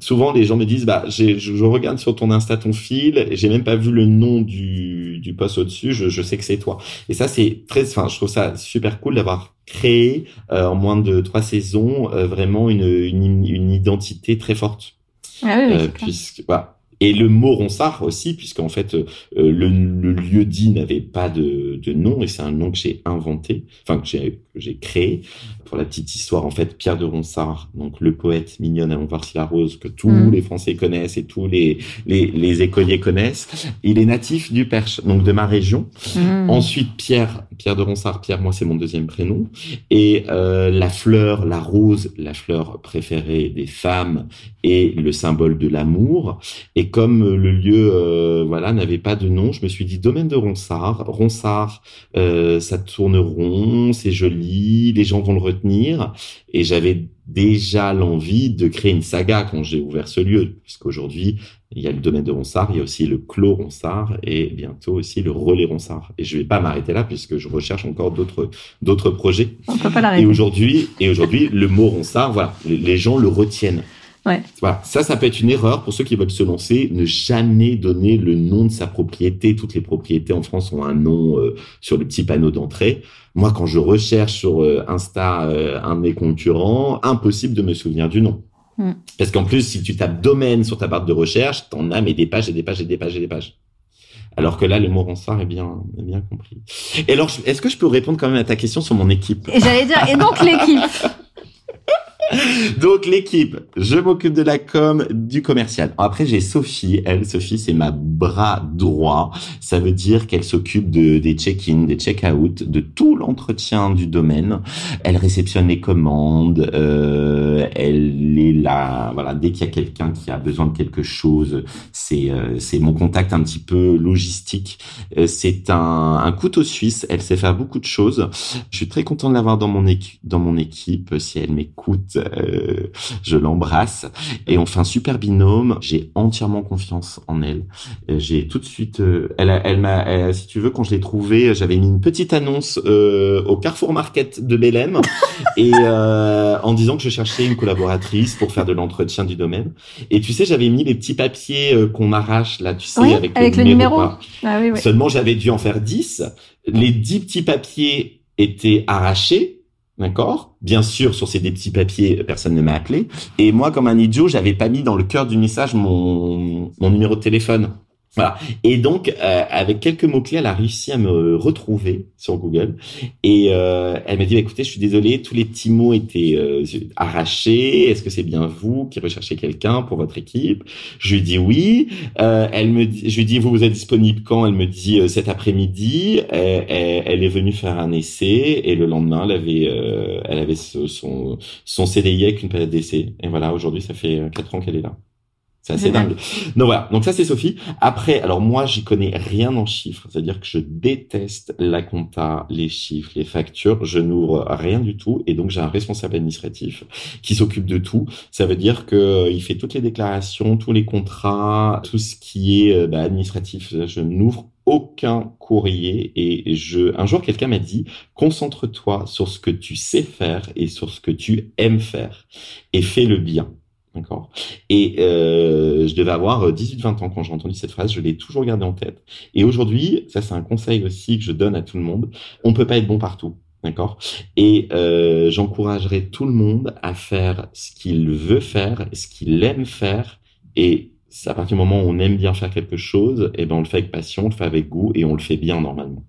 souvent les gens me disent bah je, je regarde sur ton Insta ton fil et j'ai même pas vu le nom du, du post au-dessus je, je sais que c'est toi. Et ça c'est très enfin je trouve ça super cool d'avoir créé euh, en moins de trois saisons euh, vraiment une, une, une, identité très forte. Ah oui, euh, puisque voilà et le mot Ronsard aussi, puisqu'en fait, euh, le, le, lieu dit n'avait pas de, de, nom, et c'est un nom que j'ai inventé, enfin que j'ai créé. Pour la petite histoire, en fait, Pierre de Ronsard, donc le poète mignonne, allons voir si la rose, que tous mm. les Français connaissent et tous les, les, les, écoliers connaissent, il est natif du Perche, donc de ma région. Mm. Ensuite, Pierre, Pierre de Ronsard, Pierre, moi, c'est mon deuxième prénom. Et euh, la fleur, la rose, la fleur préférée des femmes et le symbole de l'amour. Et comme le lieu euh, voilà n'avait pas de nom, je me suis dit domaine de Ronsard. Ronsard, euh, ça tourne rond, c'est joli, les gens vont le retenir. Et j'avais déjà l'envie de créer une saga quand j'ai ouvert ce lieu, puisqu'aujourd'hui il y a le domaine de Ronsard, il y a aussi le clos Ronsard et bientôt aussi le relais Ronsard. Et je vais pas m'arrêter là puisque je recherche encore d'autres d'autres projets. On peut pas l'arrêter. Et aujourd'hui et aujourd'hui le mot Ronsard, voilà, les gens le retiennent. Voilà. Ça, ça peut être une erreur pour ceux qui veulent se lancer. Ne jamais donner le nom de sa propriété. Toutes les propriétés en France ont un nom euh, sur le petit panneau d'entrée. Moi, quand je recherche sur euh, Insta euh, un de mes concurrents, impossible de me souvenir du nom. Hmm. Parce qu'en plus, si tu tapes domaine sur ta barre de recherche, t'en as mais des pages et des pages et des pages et des pages. Alors que là, le mot Ronsard est bien, est bien compris. Et alors, est-ce que je peux répondre quand même à ta question sur mon équipe? Et j'allais dire, et donc l'équipe? (laughs) (laughs) Donc l'équipe, je m'occupe de la com, du commercial. Après j'ai Sophie, elle Sophie c'est ma bras droit. Ça veut dire qu'elle s'occupe de des check-in, des check-out, de tout l'entretien du domaine. Elle réceptionne les commandes, euh, elle est là, voilà, dès qu'il y a quelqu'un qui a besoin de quelque chose, c'est euh, c'est mon contact un petit peu logistique. Euh, c'est un, un couteau suisse. Elle sait faire beaucoup de choses. Je suis très content de l'avoir dans mon équipe, dans mon équipe. Si elle m'écoute euh, je l'embrasse et on fait un super binôme. J'ai entièrement confiance en elle. Euh, j'ai tout de suite, euh, elle, elle m'a, si tu veux, quand je l'ai trouvée, j'avais mis une petite annonce au Carrefour Market de Belém (laughs) et en disant que je cherchais une collaboratrice pour faire de l'entretien du domaine. Et tu sais, j'avais mis les petits papiers qu'on arrache là, tu sais, avec, le, numéro. Ah, oui, oui. Seulement, j'avais dû en faire 10. Les 10 petits papiers étaient arrachés D'accord Bien sûr, sur ces des petits papiers, personne ne m'a appelé. Et moi, comme un idiot, j'avais pas mis dans le cœur du message mon, mon numéro de téléphone. Voilà. Et donc, euh, avec quelques mots-clés, elle a réussi à me retrouver sur Google. Et euh, elle m'a dit, bah, écoutez, je suis désolée, tous les petits mots étaient euh, arrachés. Est-ce que c'est bien vous qui recherchez quelqu'un pour votre équipe? Je lui dis oui. elle me dit, je lui dis, vous, vous êtes disponible quand? Elle me dit cet après-midi. Elle, elle, est venue faire un essai et le lendemain, elle avait, elle avait son, son CDI avec une période d'essai. Et voilà, aujourd'hui, ça fait quatre ans qu'elle est là. C'est assez dingue. Donc voilà. Donc ça c'est Sophie. Après, alors moi j'y connais rien en chiffres, c'est-à-dire que je déteste la compta, les chiffres, les factures. Je n'ouvre rien du tout et donc j'ai un responsable administratif qui s'occupe de tout. Ça veut dire que euh, il fait toutes les déclarations, tous les contrats, tout ce qui est euh, bah, administratif. Je n'ouvre aucun courrier et je un jour quelqu'un m'a dit concentre-toi sur ce que tu sais faire et sur ce que tu aimes faire et fais le bien D'accord. Et euh, je devais avoir 18-20 euh, ans quand j'ai entendu cette phrase, je l'ai toujours gardée en tête. Et aujourd'hui, ça c'est un conseil aussi que je donne à tout le monde, on peut pas être bon partout. D'accord Et euh, j'encouragerai tout le monde à faire ce qu'il veut faire, ce qu'il aime faire, et à partir du moment où on aime bien faire quelque chose, et eh ben on le fait avec passion, on le fait avec goût et on le fait bien normalement.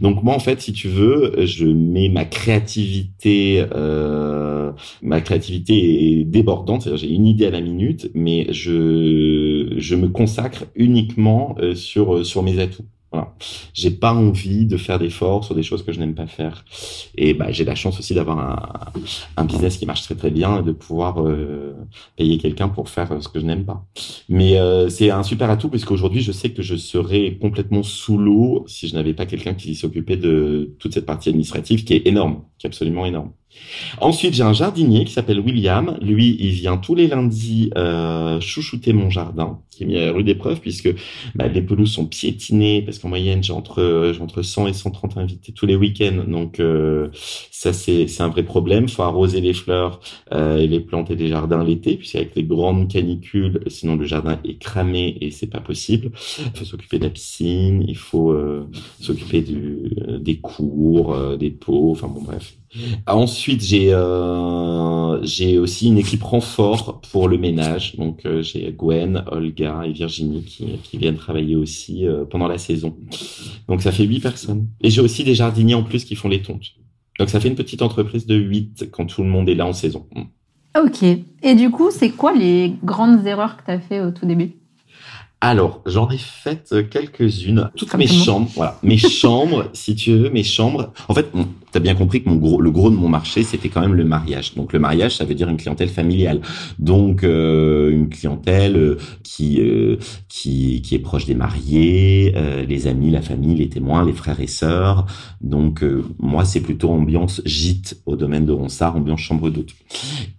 Donc moi en fait, si tu veux, je mets ma créativité, euh, ma créativité débordante, c'est-à-dire j'ai une idée à la minute, mais je je me consacre uniquement euh, sur sur mes atouts. Voilà. J'ai pas envie de faire d'efforts sur des choses que je n'aime pas faire. Et bah, j'ai la chance aussi d'avoir un, un, business qui marche très très bien et de pouvoir euh, payer quelqu'un pour faire euh, ce que je n'aime pas. Mais euh, c'est un super atout parce qu'aujourd'hui, je sais que je serais complètement sous l'eau si je n'avais pas quelqu'un qui s'occupait de toute cette partie administrative qui est énorme, qui est absolument énorme. Ensuite, j'ai un jardinier qui s'appelle William. Lui, il vient tous les lundis euh, chouchouter mon jardin, qui est mis à rude épreuve puisque bah, les pelouses sont piétinées parce qu'en moyenne, j'ai entre entre 100 et 130 invités tous les week-ends. Donc euh, ça, c'est un vrai problème. Faut arroser les fleurs euh, et les planter des jardins l'été, puisqu'avec les grandes canicules, sinon le jardin est cramé et c'est pas possible. Il faut s'occuper de la piscine, il faut euh, s'occuper des cours, des pots. Enfin bon, bref. Ensuite, j'ai euh, j'ai aussi une équipe renfort pour le ménage. Donc euh, j'ai Gwen, Olga et Virginie qui, qui viennent travailler aussi euh, pendant la saison. Donc ça fait huit personnes. Et j'ai aussi des jardiniers en plus qui font les tontes. Donc ça fait une petite entreprise de huit quand tout le monde est là en saison. Ok. Et du coup, c'est quoi les grandes erreurs que tu as fait au tout début? Alors, j'en ai fait quelques-unes. Toutes mes chambres, voilà, mes (laughs) chambres, si tu veux, mes chambres. En fait, tu bien compris que mon gros, le gros de mon marché, c'était quand même le mariage. Donc, le mariage, ça veut dire une clientèle familiale. Donc, euh, une clientèle euh, qui, euh, qui qui est proche des mariés, les amis, la famille, les témoins, les frères et sœurs. Donc, moi, c'est plutôt ambiance gîte au domaine de Ronsard, ambiance chambre d'hôte.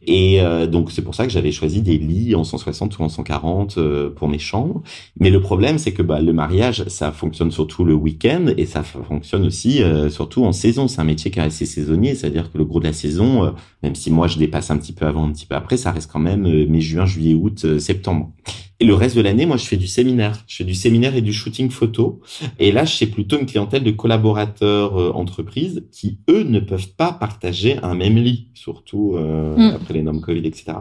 Et donc, c'est pour ça que j'avais choisi des lits en 160 ou en 140 pour mes chambres. Mais le problème, c'est que bah, le mariage, ça fonctionne surtout le week-end et ça fonctionne aussi euh, surtout en saison. C'est un métier qui est assez saisonnier, c'est-à-dire que le gros de la saison, euh, même si moi je dépasse un petit peu avant, un petit peu après, ça reste quand même euh, mai, juin, juillet, août, septembre. Et le reste de l'année, moi, je fais du séminaire. Je fais du séminaire et du shooting photo. Et là, je plutôt une clientèle de collaborateurs entreprises qui, eux, ne peuvent pas partager un même lit, surtout mm. après les normes Covid, etc.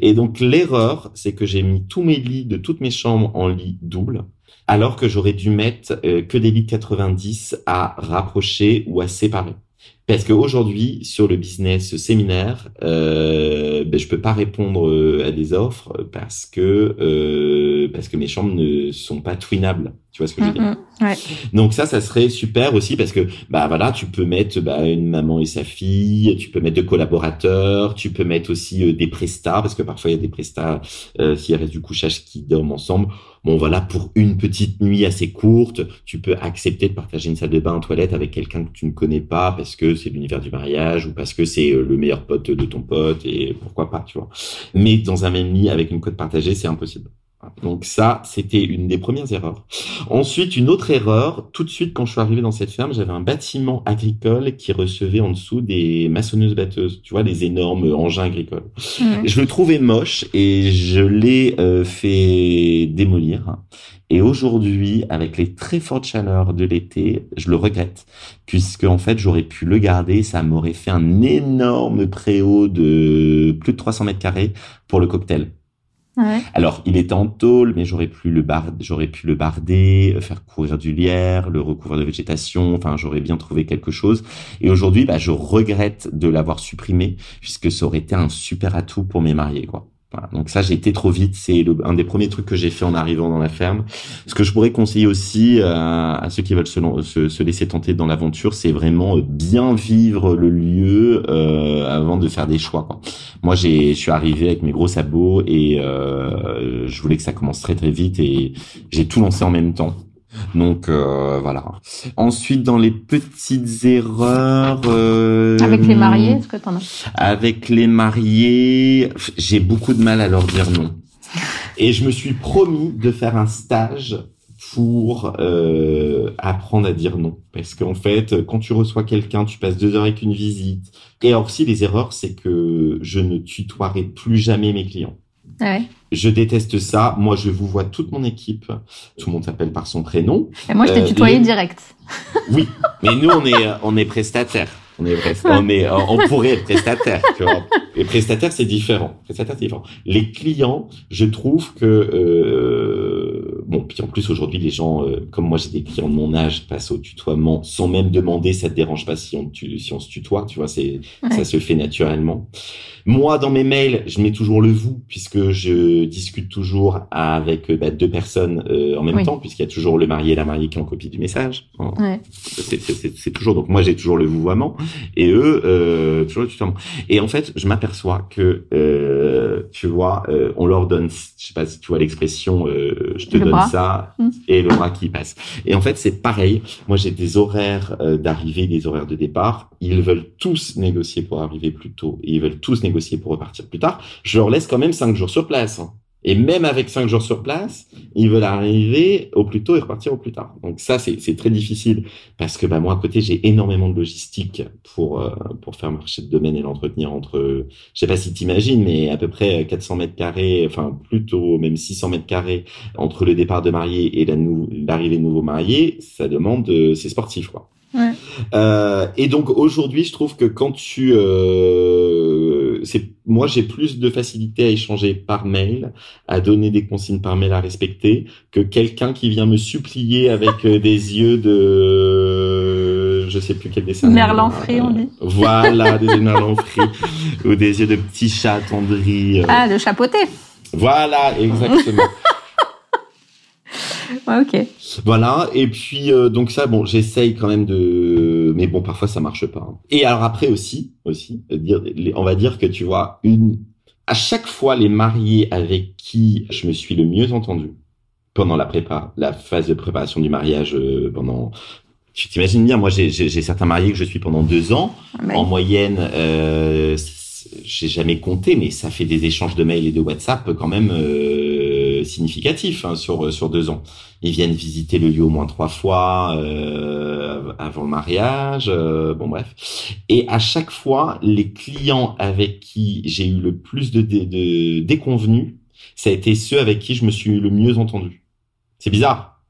Et donc, l'erreur, c'est que j'ai mis tous mes lits de toutes mes chambres en lit double, alors que j'aurais dû mettre euh, que des lits 90 à rapprocher ou à séparer. Parce qu'aujourd'hui, sur le business séminaire, euh, ben, je peux pas répondre euh, à des offres parce que euh, parce que mes chambres ne sont pas twinables. Tu vois ce que je veux dire? Mm, mm, ouais. Donc ça, ça serait super aussi parce que bah voilà, tu peux mettre bah, une maman et sa fille, tu peux mettre deux collaborateurs, tu peux mettre aussi euh, des prestats parce que parfois il y a des prestats euh, s'il reste du couchage qui dorment ensemble. Bon voilà, pour une petite nuit assez courte, tu peux accepter de partager une salle de bain, une toilette avec quelqu'un que tu ne connais pas parce que c'est l'univers du mariage ou parce que c'est euh, le meilleur pote de ton pote et pourquoi pas, tu vois. Mais dans un même lit avec une cote partagée, c'est impossible. Donc ça, c'était une des premières erreurs. Ensuite, une autre erreur, tout de suite quand je suis arrivé dans cette ferme, j'avais un bâtiment agricole qui recevait en dessous des maçonneuses batteuses, tu vois, les énormes engins agricoles. Je le trouvais moche et je l'ai euh, fait démolir. Et aujourd'hui, avec les très fortes chaleurs de l'été, je le regrette, puisque en fait, j'aurais pu le garder, ça m'aurait fait un énorme préau de plus de 300 mètres carrés pour le cocktail. Alors, il était en tôle, mais j'aurais pu le bar, j'aurais pu le barder, euh, faire courir du lierre, le recouvrir de végétation. Enfin, j'aurais bien trouvé quelque chose. Et aujourd'hui, bah, je regrette de l'avoir supprimé, puisque ça aurait été un super atout pour mes mariés, quoi. Donc ça, j'ai été trop vite. C'est un des premiers trucs que j'ai fait en arrivant dans la ferme. Ce que je pourrais conseiller aussi euh, à ceux qui veulent se, laisser tenter dans l'aventure, c'est vraiment euh, bien vivre le lieu euh, avant de faire des choix. Quoi. Moi, je suis arrivé avec mes gros sabots et euh, je voulais que ça commence très très vite et j'ai tout lancé en même temps. Donc euh, voilà. Ensuite, dans les petites erreurs, euh, Avec les mariés, est-ce que t'en as? avec les mariés, j'ai beaucoup de mal à leur dire non. Et je me suis promis de faire un stage pour euh, apprendre à dire non. Parce qu'en fait, quand tu reçois quelqu'un, tu passes deux heures avec une visite. Et alors aussi, les erreurs, c'est que je ne tutoierai plus jamais mes clients. Ouais. Je déteste ça. Moi, je vous vois toute mon équipe. Tout le monde s'appelle par son prénom. Et moi, je t'ai Euh, tutoyé direct. Oui, mais nous on est on est prestataire. On est on est on pourrait être prestataire. Tu vois. Et prestataire c'est différent. Prestataire c'est différent. Les clients, je trouve que euh, bon puis en plus aujourd'hui les gens euh, comme moi j'ai des clients de mon âge passent au tutoiement sans même demander ça te dérange pas si on tu, si on se tutoie. Tu vois c'est Ouais. ça se fait naturellement. Moi, dans mes mails, je mets toujours le vous puisque je discute toujours avec euh, bah, deux personnes euh, en même Oui. temps puisqu'il y a toujours le marié et la mariée qui est en copie du message. Hein. Ouais. C'est toujours donc moi j'ai toujours le vouvoiement et eux euh, toujours le tutoiement. Et en fait, je m'aperçois que euh, tu vois, euh, on leur donne, je sais pas si tu vois l'expression, euh, je te Le donne bras. ça Mm. et le bras qui passe. Et en fait, c'est pareil. Moi, j'ai des horaires euh, d'arrivée, des horaires de départ. Ils veulent tous négocier pour arriver plus tôt et ils veulent tous négocier pour repartir plus tard. Je leur laisse quand même cinq jours sur place. hein. Et même avec cinq jours sur place, ils veulent arriver au plus tôt et repartir au plus tard. Donc ça, c'est très difficile parce que bah, moi, à côté, j'ai énormément de logistique pour euh, pour faire marcher le domaine et l'entretenir entre, je sais pas si t'imagines, mais à peu près 400 mètres carrés, enfin plutôt même 600 mètres carrés entre le départ de marié et la l'arrivée de nouveau marié, ça demande, euh, c'est sportif quoi. Ouais. Euh, et donc aujourd'hui, je trouve que quand tu, euh, c'est, moi j'ai plus de facilité à échanger par mail, à donner des consignes par mail à respecter, que quelqu'un qui vient me supplier avec euh, des yeux de, je sais plus quel dessin. Merlan frit, on dit. Voilà, des yeux de Merlan frit (laughs) ou des yeux de petits chats attendris. euh. Ah, le chapeauté. Voilà, exactement. Ouais, (laughs) ok. Voilà, et puis euh, donc ça, bon, j'essaye quand même de, mais bon, parfois ça marche pas. hein. Et alors après aussi, aussi, on va dire que tu vois, une, à chaque fois les mariés avec qui je me suis le mieux entendu pendant la prépa, la phase de préparation du mariage, euh, pendant, tu t'imagines bien, moi j'ai certains mariés que je suis pendant deux ans, Mais- en moyenne, euh, j'ai jamais compté, mais ça fait des échanges de mails et de WhatsApp quand même euh, significatifs hein, sur sur deux ans. Ils viennent visiter le lieu au moins trois fois euh, avant le mariage. euh, bon bref. Et à chaque fois, les clients avec qui j'ai eu le plus de, dé- de déconvenus, ça a été ceux avec qui je me suis le mieux entendu. C'est bizarre.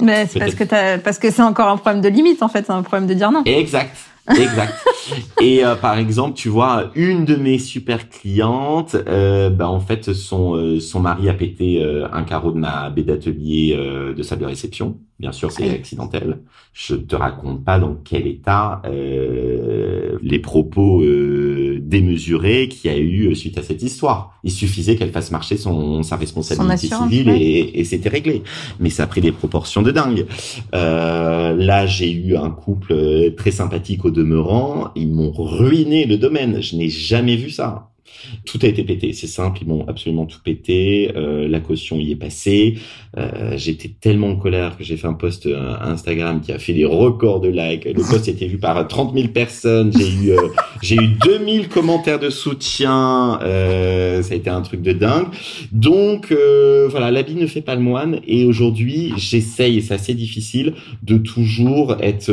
Mais c'est parce que parce que c'est encore un problème de limite en fait, c'est un problème de dire non. Exact. Exact. Et euh, par exemple, tu vois, une de mes super clientes, euh, bah, en fait, son euh, son mari a pété euh, un carreau de ma baie d'atelier de salle de réception. Bien sûr, c'est accidentel. Je te raconte pas dans quel état les propos démesurés qu'il y a eu suite à cette histoire. Il suffisait qu'elle fasse marcher son sa responsabilité civile et, et c'était réglé. Mais ça a pris des proportions de dingue. là, j'ai eu un couple très sympathique au demeurant, ils m'ont ruiné le domaine. Je n'ai jamais vu ça. Tout a été pété, c'est simple, ils m'ont absolument tout pété, euh, la caution y est passée, euh, j'étais tellement en colère que j'ai fait un post euh, Instagram qui a fait des records de likes, le post a été vu par 30 000 personnes, j'ai eu euh, j'ai eu 2000 commentaires de soutien, ça a été un truc de dingue. Donc voilà, l'habit ne fait pas le moine. Et aujourd'hui j'essaye, et c'est assez difficile, de toujours être,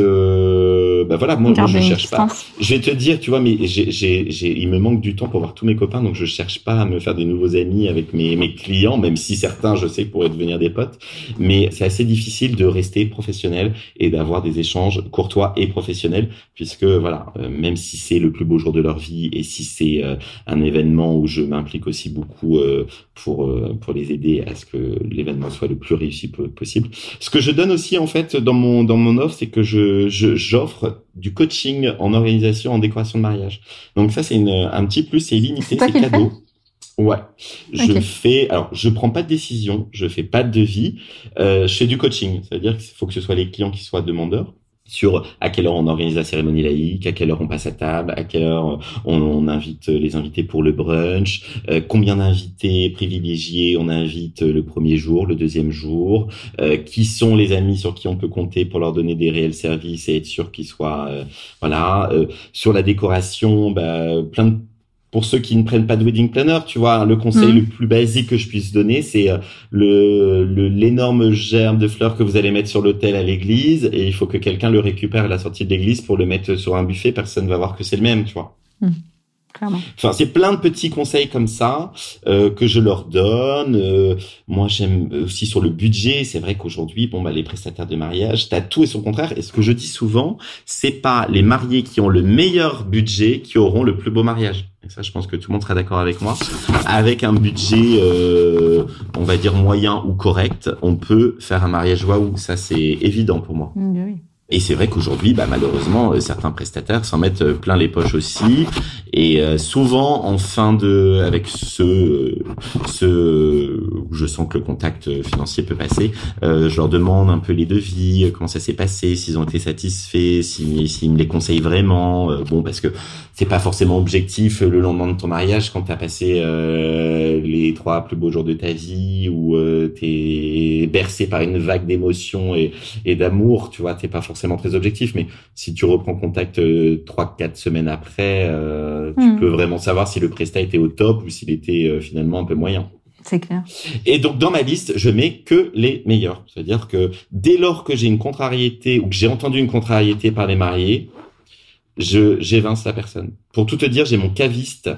bah voilà, moi, moi je cherche pas. Je vais te dire, tu vois, mais j'ai, j'ai, il me manque du temps pour voir tous mes copains, donc je cherche pas à me faire des nouveaux amis avec mes, mes clients, même si certains, je sais, pourraient devenir des potes. Mais c'est assez difficile de rester professionnel et d'avoir des échanges courtois et professionnels, puisque voilà, euh, même si c'est le plus beau jour de leur vie et si c'est euh, un événement où je m'implique aussi beaucoup euh, pour pour les aider à ce que l'événement soit le plus réussi possible. Ce que je donne aussi en fait dans mon dans mon offre, c'est que je j'offre du coaching en organisation, en décoration de mariage. Donc ça, c'est un petit plus, c'est limité, c'est cadeau. Ouais, je fais. Alors, je prends pas de décision, je fais pas de devis. Euh, je fais du coaching, c'est-à-dire qu'il faut que ce soit les clients qui soient demandeurs sur à quelle heure on organise la cérémonie laïque, à quelle heure on passe à table, à quelle heure on, invite les invités pour le brunch, euh, combien d'invités privilégiés on invite le premier jour, le deuxième jour, euh, qui sont les amis sur qui on peut compter pour leur donner des réels services et être sûr qu'ils soient euh, voilà sur la décoration, bah, plein de pour ceux qui ne prennent pas de wedding planner, tu vois, le conseil mm. le plus basique que je puisse donner, c'est euh, le l'énorme germe de fleurs que vous allez mettre sur l'hôtel à l'église et il faut que quelqu'un le récupère à la sortie de l'église pour le mettre sur un buffet. Personne va voir que c'est le même, tu vois. Mm. Enfin, c'est plein de petits conseils comme ça euh, que je leur donne. Euh, moi, j'aime aussi sur le budget. C'est vrai qu'aujourd'hui, bon, bah, les prestataires de mariage, t'as tout et son contraire. Et ce que je dis souvent, c'est pas les mariés qui ont le meilleur budget qui auront le plus beau mariage. Et ça, je pense que tout le monde sera d'accord avec moi. Avec un budget, euh, on va dire moyen ou correct, on peut faire un mariage waouh. Ça, c'est évident pour moi. Oui. Et c'est vrai qu'aujourd'hui, bah, malheureusement, euh, certains prestataires s'en mettent euh, plein les poches aussi. Et euh, souvent, en fin de, avec ce, ce, je sens que le contact financier peut passer, je leur demande un peu les devis, comment ça s'est passé, s'ils ont été satisfaits, s'ils me les conseillent vraiment. bon, parce que c'est pas forcément objectif le lendemain de ton mariage quand t'as passé les trois plus beaux jours de ta vie ou t'es bercé par une vague d'émotions et, et d'amour, tu vois, t'es pas forcément très objectif, mais si tu reprends contact euh, trois, quatre semaines après, euh, tu hmm. peux vraiment savoir si le prestat était au top ou s'il était euh, finalement un peu moyen. C'est clair. Et donc dans ma liste, je mets que les meilleurs. C'est-à-dire que dès lors que j'ai une contrariété ou que j'ai entendu une contrariété par les mariés, je j'évince la personne. Pour tout te dire, j'ai mon caviste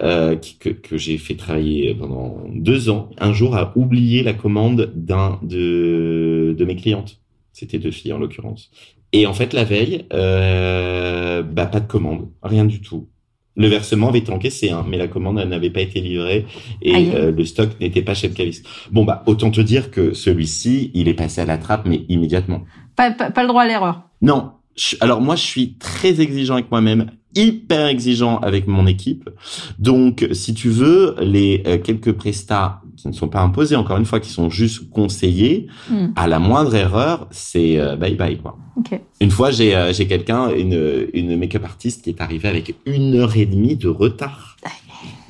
euh, que, que j'ai fait travailler pendant deux ans. Un jour, a oublié la commande d'un de de mes clientes. C'était deux filles en l'occurrence. Et en fait, la veille, euh, bah, pas de commande, rien du tout. Le versement avait été encaissé, hein, mais la commande n'avait pas été livrée et euh, le stock n'était pas chez le caviste. Bon bah autant te dire que celui-ci, il est passé à la trappe, mais immédiatement. Pas, pas, le droit à l'erreur. Non. alors moi, je suis très exigeant avec moi-même hyper exigeant avec mon équipe. Donc, si tu veux, les euh, quelques prestats qui ne sont pas imposés, encore une fois, qui sont juste conseillés, hmm. à la moindre erreur, c'est euh, bye bye quoi. Une fois, j'ai euh, j'ai quelqu'un, une une make-up artiste qui est arrivée avec une heure et demie de retard.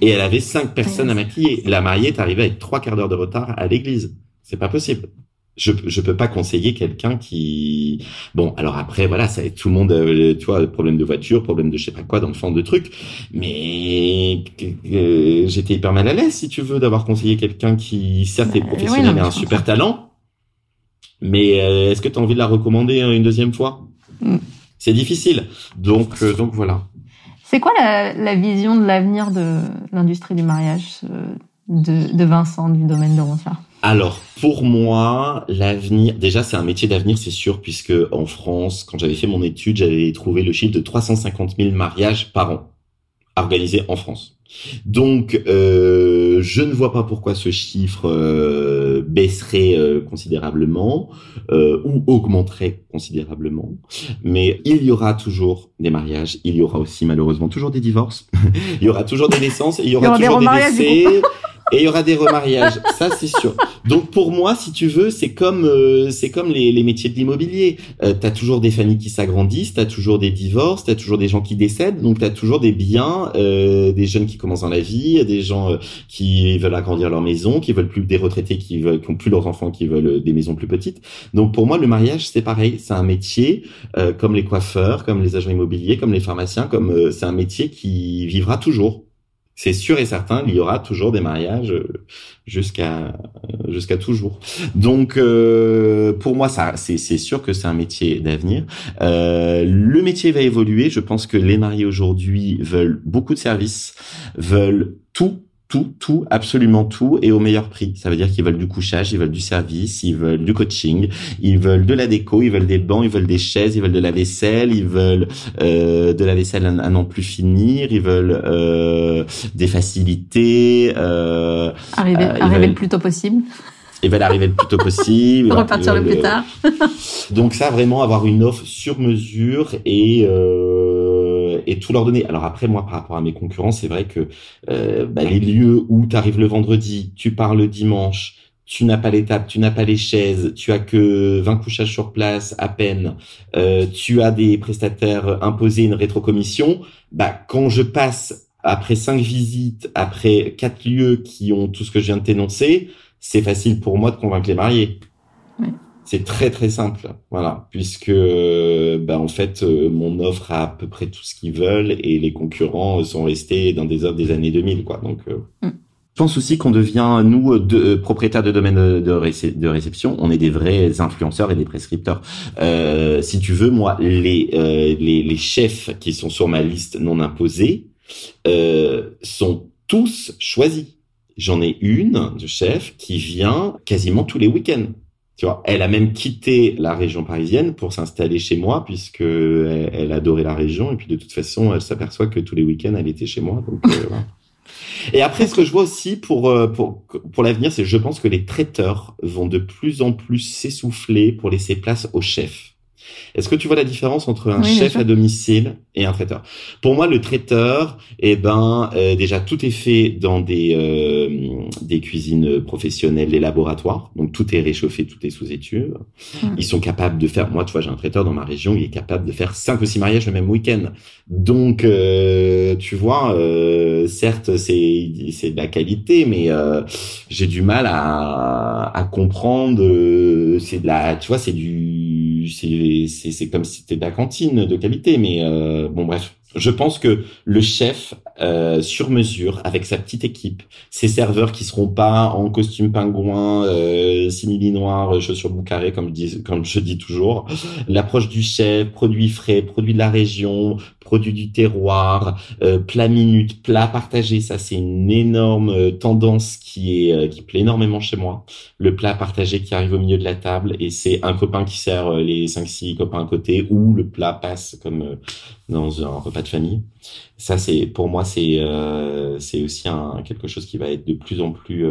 Et elle avait cinq personnes à maquiller. La mariée est arrivée avec trois quarts d'heure de retard à l'église. C'est pas possible je je peux pas conseiller quelqu'un qui bon alors après voilà ça tout le monde euh, tu vois problème de voiture problème de je sais pas quoi d'enfant de trucs. Mais euh, j'étais hyper mal à l'aise si tu veux d'avoir conseillé quelqu'un qui certes est bah, professionnel et a un super talent mais euh, est-ce que tu as envie de la recommander une deuxième fois? Mm. c'est difficile. Donc donc voilà. C'est quoi la, la vision de l'avenir de l'industrie du mariage de, de Vincent du domaine de Ronsard Alors, pour moi, l'avenir, déjà, c'est un métier d'avenir, c'est sûr, puisque en France, quand j'avais fait mon étude, j'avais trouvé le chiffre de 350 000 mariages par an organisés en France. Donc, euh, je ne vois pas pourquoi ce chiffre euh, baisserait euh, considérablement ou augmenterait considérablement. Mais il y aura toujours des mariages, il y aura aussi malheureusement toujours des divorces, (laughs) il y aura toujours des naissances, il y aura, toujours des décès. Et il y aura des remariages, (laughs) ça c'est sûr. Donc pour moi, si tu veux, c'est comme euh, c'est comme les, les, métiers de l'immobilier. Euh, tu as toujours des familles qui s'agrandissent, tu as toujours des divorces, tu as toujours des gens qui décèdent, donc tu as toujours des biens, euh, des jeunes qui commencent dans la vie, des gens euh, qui veulent agrandir leur maison, qui veulent plus des retraités qui veulent qui ont plus leurs enfants qui veulent des maisons plus petites. Donc pour moi, le mariage c'est pareil, c'est un métier comme les coiffeurs, comme les agents immobiliers, comme les pharmaciens, comme c'est un métier qui vivra toujours c'est sûr et certain, il y aura toujours des mariages euh, jusqu'à euh, jusqu'à toujours. Donc euh, pour moi, ça c'est sûr que c'est un métier d'avenir. Euh, le métier va évoluer. Je pense que les mariés aujourd'hui veulent beaucoup de services, veulent tout tout, tout, absolument tout, et au meilleur prix. Ça veut dire qu'ils veulent du couchage, ils veulent du service, ils veulent du coaching, ils veulent de la déco, ils veulent des bancs, ils veulent des chaises, ils veulent de la vaisselle, ils veulent euh, de la vaisselle à, n'en plus finir, ils veulent euh, des facilités. Euh, arriver, euh, arriver le plus tôt possible. Ils veulent arriver le plus tôt possible. (laughs) Repartir le plus tard. (laughs) Donc ça, vraiment avoir une offre sur mesure et euh, et tout leur donner. Alors après, moi, par rapport à mes concurrents, c'est vrai que euh, bah, les lieux où tu arrives le vendredi, tu pars le dimanche, tu n'as pas les tables, tu n'as pas les chaises, tu as que 20 couchages sur place à peine, euh, tu as des prestataires imposés, une rétrocommission, bah quand je passe après cinq visites, après quatre lieux qui ont tout ce que je viens de t'énoncer, c'est facile pour moi de convaincre les mariés. C'est très très simple, voilà, puisque ben, en fait euh, mon offre a à peu près tout ce qu'ils veulent et les concurrents sont restés dans des offres des années 2000, quoi. Donc euh, mm. Je pense aussi qu'on devient, nous, de, propriétaires de domaine de, de, réception, on est des vrais influenceurs et des prescripteurs. Euh, si tu veux, moi, les, les, les, chefs qui sont sur ma liste non imposée euh, sont tous choisis. J'en ai une de chef qui vient quasiment tous les week-ends. Tu vois, elle a même quitté la région parisienne pour s'installer chez moi puisque elle, adorait la région et puis de toute façon, elle s'aperçoit que tous les week-ends, elle était chez moi. Euh, Et après, ce que je vois aussi pour euh, pour pour l'avenir, c'est je pense que les traiteurs vont de plus en plus s'essouffler pour laisser place aux chefs. Est-ce que tu vois la différence entre un chef à domicile et un traiteur? Pour moi, le traiteur, eh ben, euh, déjà tout est fait dans des euh, des cuisines professionnelles, des laboratoires. Donc tout est réchauffé, tout est sous étude. Ils sont capables de faire. Moi, tu vois, j'ai un traiteur dans ma région, il est capable de faire cinq ou six mariages le même week-end. Donc, euh, tu vois, certes, c'est c'est de la qualité, mais j'ai du mal à à comprendre. c'est de la, tu vois, c'est du c'est c'est comme si c'était de la cantine de qualité, mais euh, bon bref. Je pense que le chef euh, sur mesure avec sa petite équipe, ses serveurs qui seront pas en costume pingouin, euh, simili noir, chaussures boucarées comme je dis comme je dis toujours, l'approche du chef, produits frais, produits de la région, produits du terroir, euh, plat minute, plat partagé, ça c'est une énorme euh, tendance qui est euh, qui plaît énormément chez moi. Le plat partagé qui arrive au milieu de la table et c'est un copain qui sert les cinq six copains à côté ou le plat passe comme dans un repas de famille. Ça c'est pour moi c'est c'est aussi quelque chose qui va être de plus en plus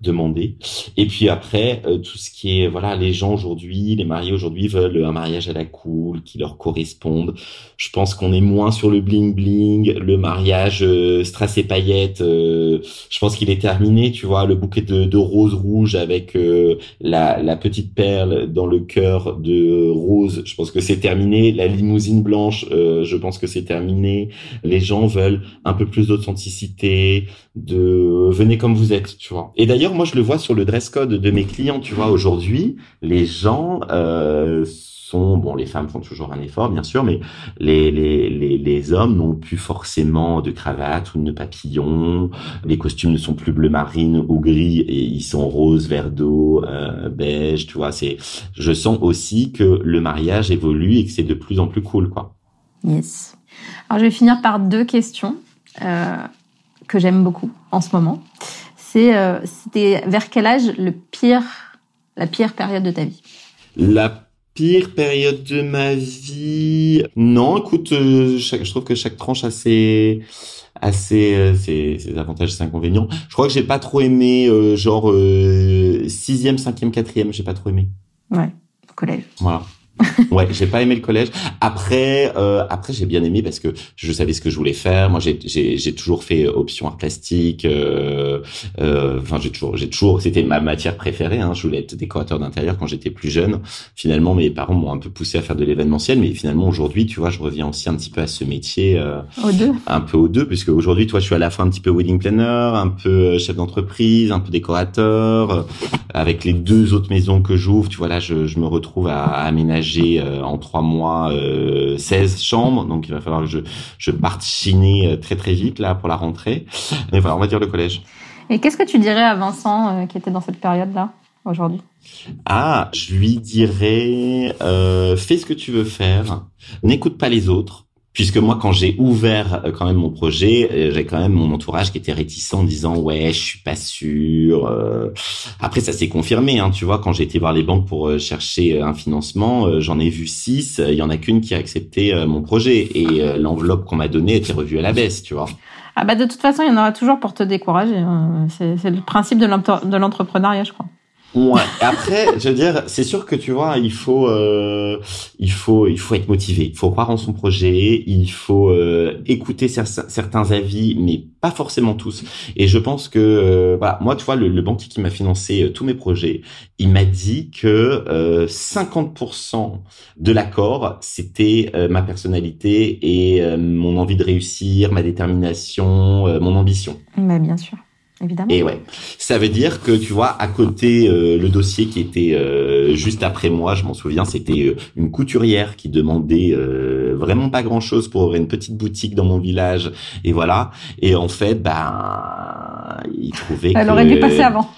demandé. Et puis après tout ce qui est voilà les gens aujourd'hui les mariés aujourd'hui veulent un mariage à la cool qui leur corresponde. Je pense qu'on est moins sur le bling bling le mariage strass et paillettes je pense qu'il est terminé tu vois le bouquet de, de roses rouges avec la la petite perle dans le cœur de rose je pense que c'est terminé la limousine blanche je pense que c'est terminé les gens veulent un peu plus d'authenticité, de venez comme vous êtes, tu vois. Et d'ailleurs, moi, je le vois sur le dress code de mes clients, tu vois. Aujourd'hui, les gens euh, sont bon, les femmes font toujours un effort, bien sûr, mais les les les, les hommes n'ont plus forcément de cravate ou de papillon. Les costumes ne sont plus bleu marine ou gris et ils sont rose, vert d'eau, euh, beige, tu vois. C'est, je sens aussi que le mariage évolue et que c'est de plus en plus cool, quoi. Yes. Alors, je vais finir par deux questions euh, que j'aime beaucoup en ce moment. c'est c'était vers quel âge le pire la pire période de ta vie? La pire période de ma vie Non, écoute, je trouve que chaque tranche a ses assez ses, ses, avantages et ses inconvénients. Je crois que j'ai pas trop aimé genre sixième, cinquième, quatrième, j'ai pas trop aimé. Ouais, collège. Voilà (laughs) ouais, j'ai pas aimé le collège. Après, euh, après j'ai bien aimé parce que je savais ce que je voulais faire. Moi, j'ai toujours fait option art plastique. Euh, euh, enfin, j'ai toujours j'ai toujours c'était ma matière préférée. Hein. Je voulais être décorateur d'intérieur quand j'étais plus jeune. Finalement, mes parents m'ont un peu poussé à faire de l'événementiel, mais finalement aujourd'hui, tu vois, je reviens aussi un petit peu à ce métier. Euh, aux deux. Un peu aux deux, puisque aujourd'hui, toi, je suis à la fois un petit peu wedding planner, un peu chef d'entreprise, un peu décorateur. avec les deux autres maisons que j'ouvre, tu vois là, je, je me retrouve à, à aménager j'ai euh, en trois mois 16 euh, chambres, donc il va falloir que je, je parte chiner euh, très très vite là pour la rentrée. Mais voilà, on va dire le collège. Et qu'est-ce que tu dirais à Vincent qui était dans cette période-là aujourd'hui? Ah, je lui dirais fais ce que tu veux faire, n'écoute pas les autres puisque moi quand j'ai ouvert euh, quand même mon projet euh, j'ai quand même mon entourage qui était réticent en disant ouais je suis pas sûr euh. après ça s'est confirmé hein, tu vois quand j'ai été voir les banques pour chercher un financement j'en ai vu six il y en a qu'une qui a accepté mon projet et l'enveloppe qu'on m'a donnée était revue à la baisse tu vois ah bah de toute façon il y en aura toujours pour te décourager hein. c'est le principe de l'entrepreneuriat je crois Ouais. Après, je veux dire, c'est sûr que tu vois, il faut, euh, il faut, il faut être motivé. Il faut croire en son projet. Il faut euh, écouter certains avis, mais pas forcément tous. Et je pense que, euh, voilà, moi, tu vois, le, banquier qui m'a financé euh, tous mes projets, il m'a dit que 50% de l'accord, c'était ma personnalité et mon envie de réussir, ma détermination, mon ambition. Mais bien sûr. Évidemment. Et ouais, ça veut dire que tu vois, à côté, euh, le dossier qui était euh, juste après moi, je m'en souviens, c'était euh, une couturière qui demandait vraiment pas grand chose pour une petite boutique dans mon village, et voilà. Et en fait, ben, il trouvait. Elle aurait dû passer avant.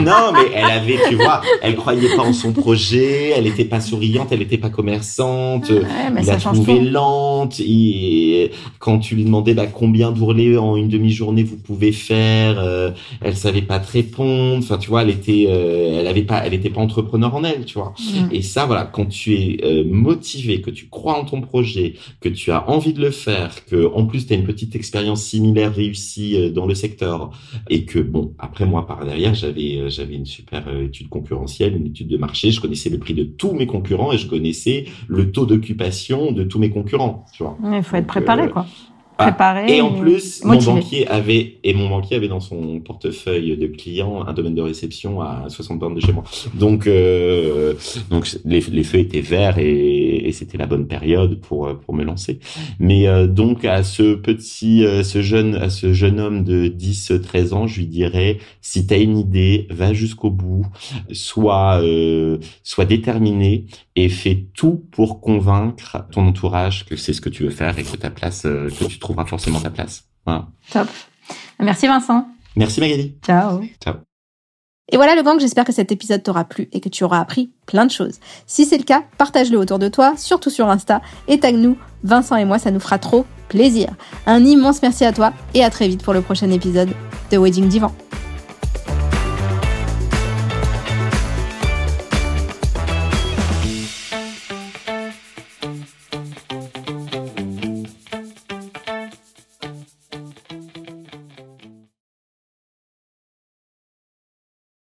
Non, mais elle avait, tu vois, elle croyait pas en son projet, elle était pas souriante, elle était pas commerçante, ouais, il la trouvait lente. Et quand tu lui demandais bah, combien d'ourlets en une demi-journée vous pouvez faire, euh, elle savait pas te répondre. Enfin, tu vois, elle était, euh, elle avait pas, elle était pas entrepreneur en elle, tu vois. Mm. Et ça, voilà, quand tu es euh, motivé, que tu crois en ton projet, que tu as envie de le faire, que en plus tu as une petite expérience similaire réussie euh, dans le secteur, et que bon, après moi par derrière, j'avais euh, j'avais une super euh, étude concurrentielle, une étude de marché. Je connaissais le prix de tous mes concurrents et je connaissais le taux d'occupation de tous mes concurrents. Tu vois. Il faut être préparé, euh. Et en plus, mon banquier avait et mon banquier avait dans son portefeuille de clients un domaine de réception à 60 bornes de chez moi. Donc euh, donc les, les feux étaient verts et, et c'était la bonne période pour pour me lancer. Mais euh, donc à ce petit euh, ce jeune à ce jeune homme de 10 13 ans, je lui dirais si tu as une idée, va jusqu'au bout, sois euh, sois déterminé et fais tout pour convaincre ton entourage que c'est ce que tu veux faire et que ta place que tu trouves trouvera forcément ta place. Top. Merci Vincent. Merci Magali. Ciao. Ciao. Et voilà le gang, j'espère que cet épisode t'aura plu et que tu auras appris plein de choses. Si c'est le cas, partage-le autour de toi, surtout sur Insta, et tag-nous, Vincent et moi, ça nous fera trop plaisir. Un immense merci à toi et à très vite pour le prochain épisode de Wedding Divan.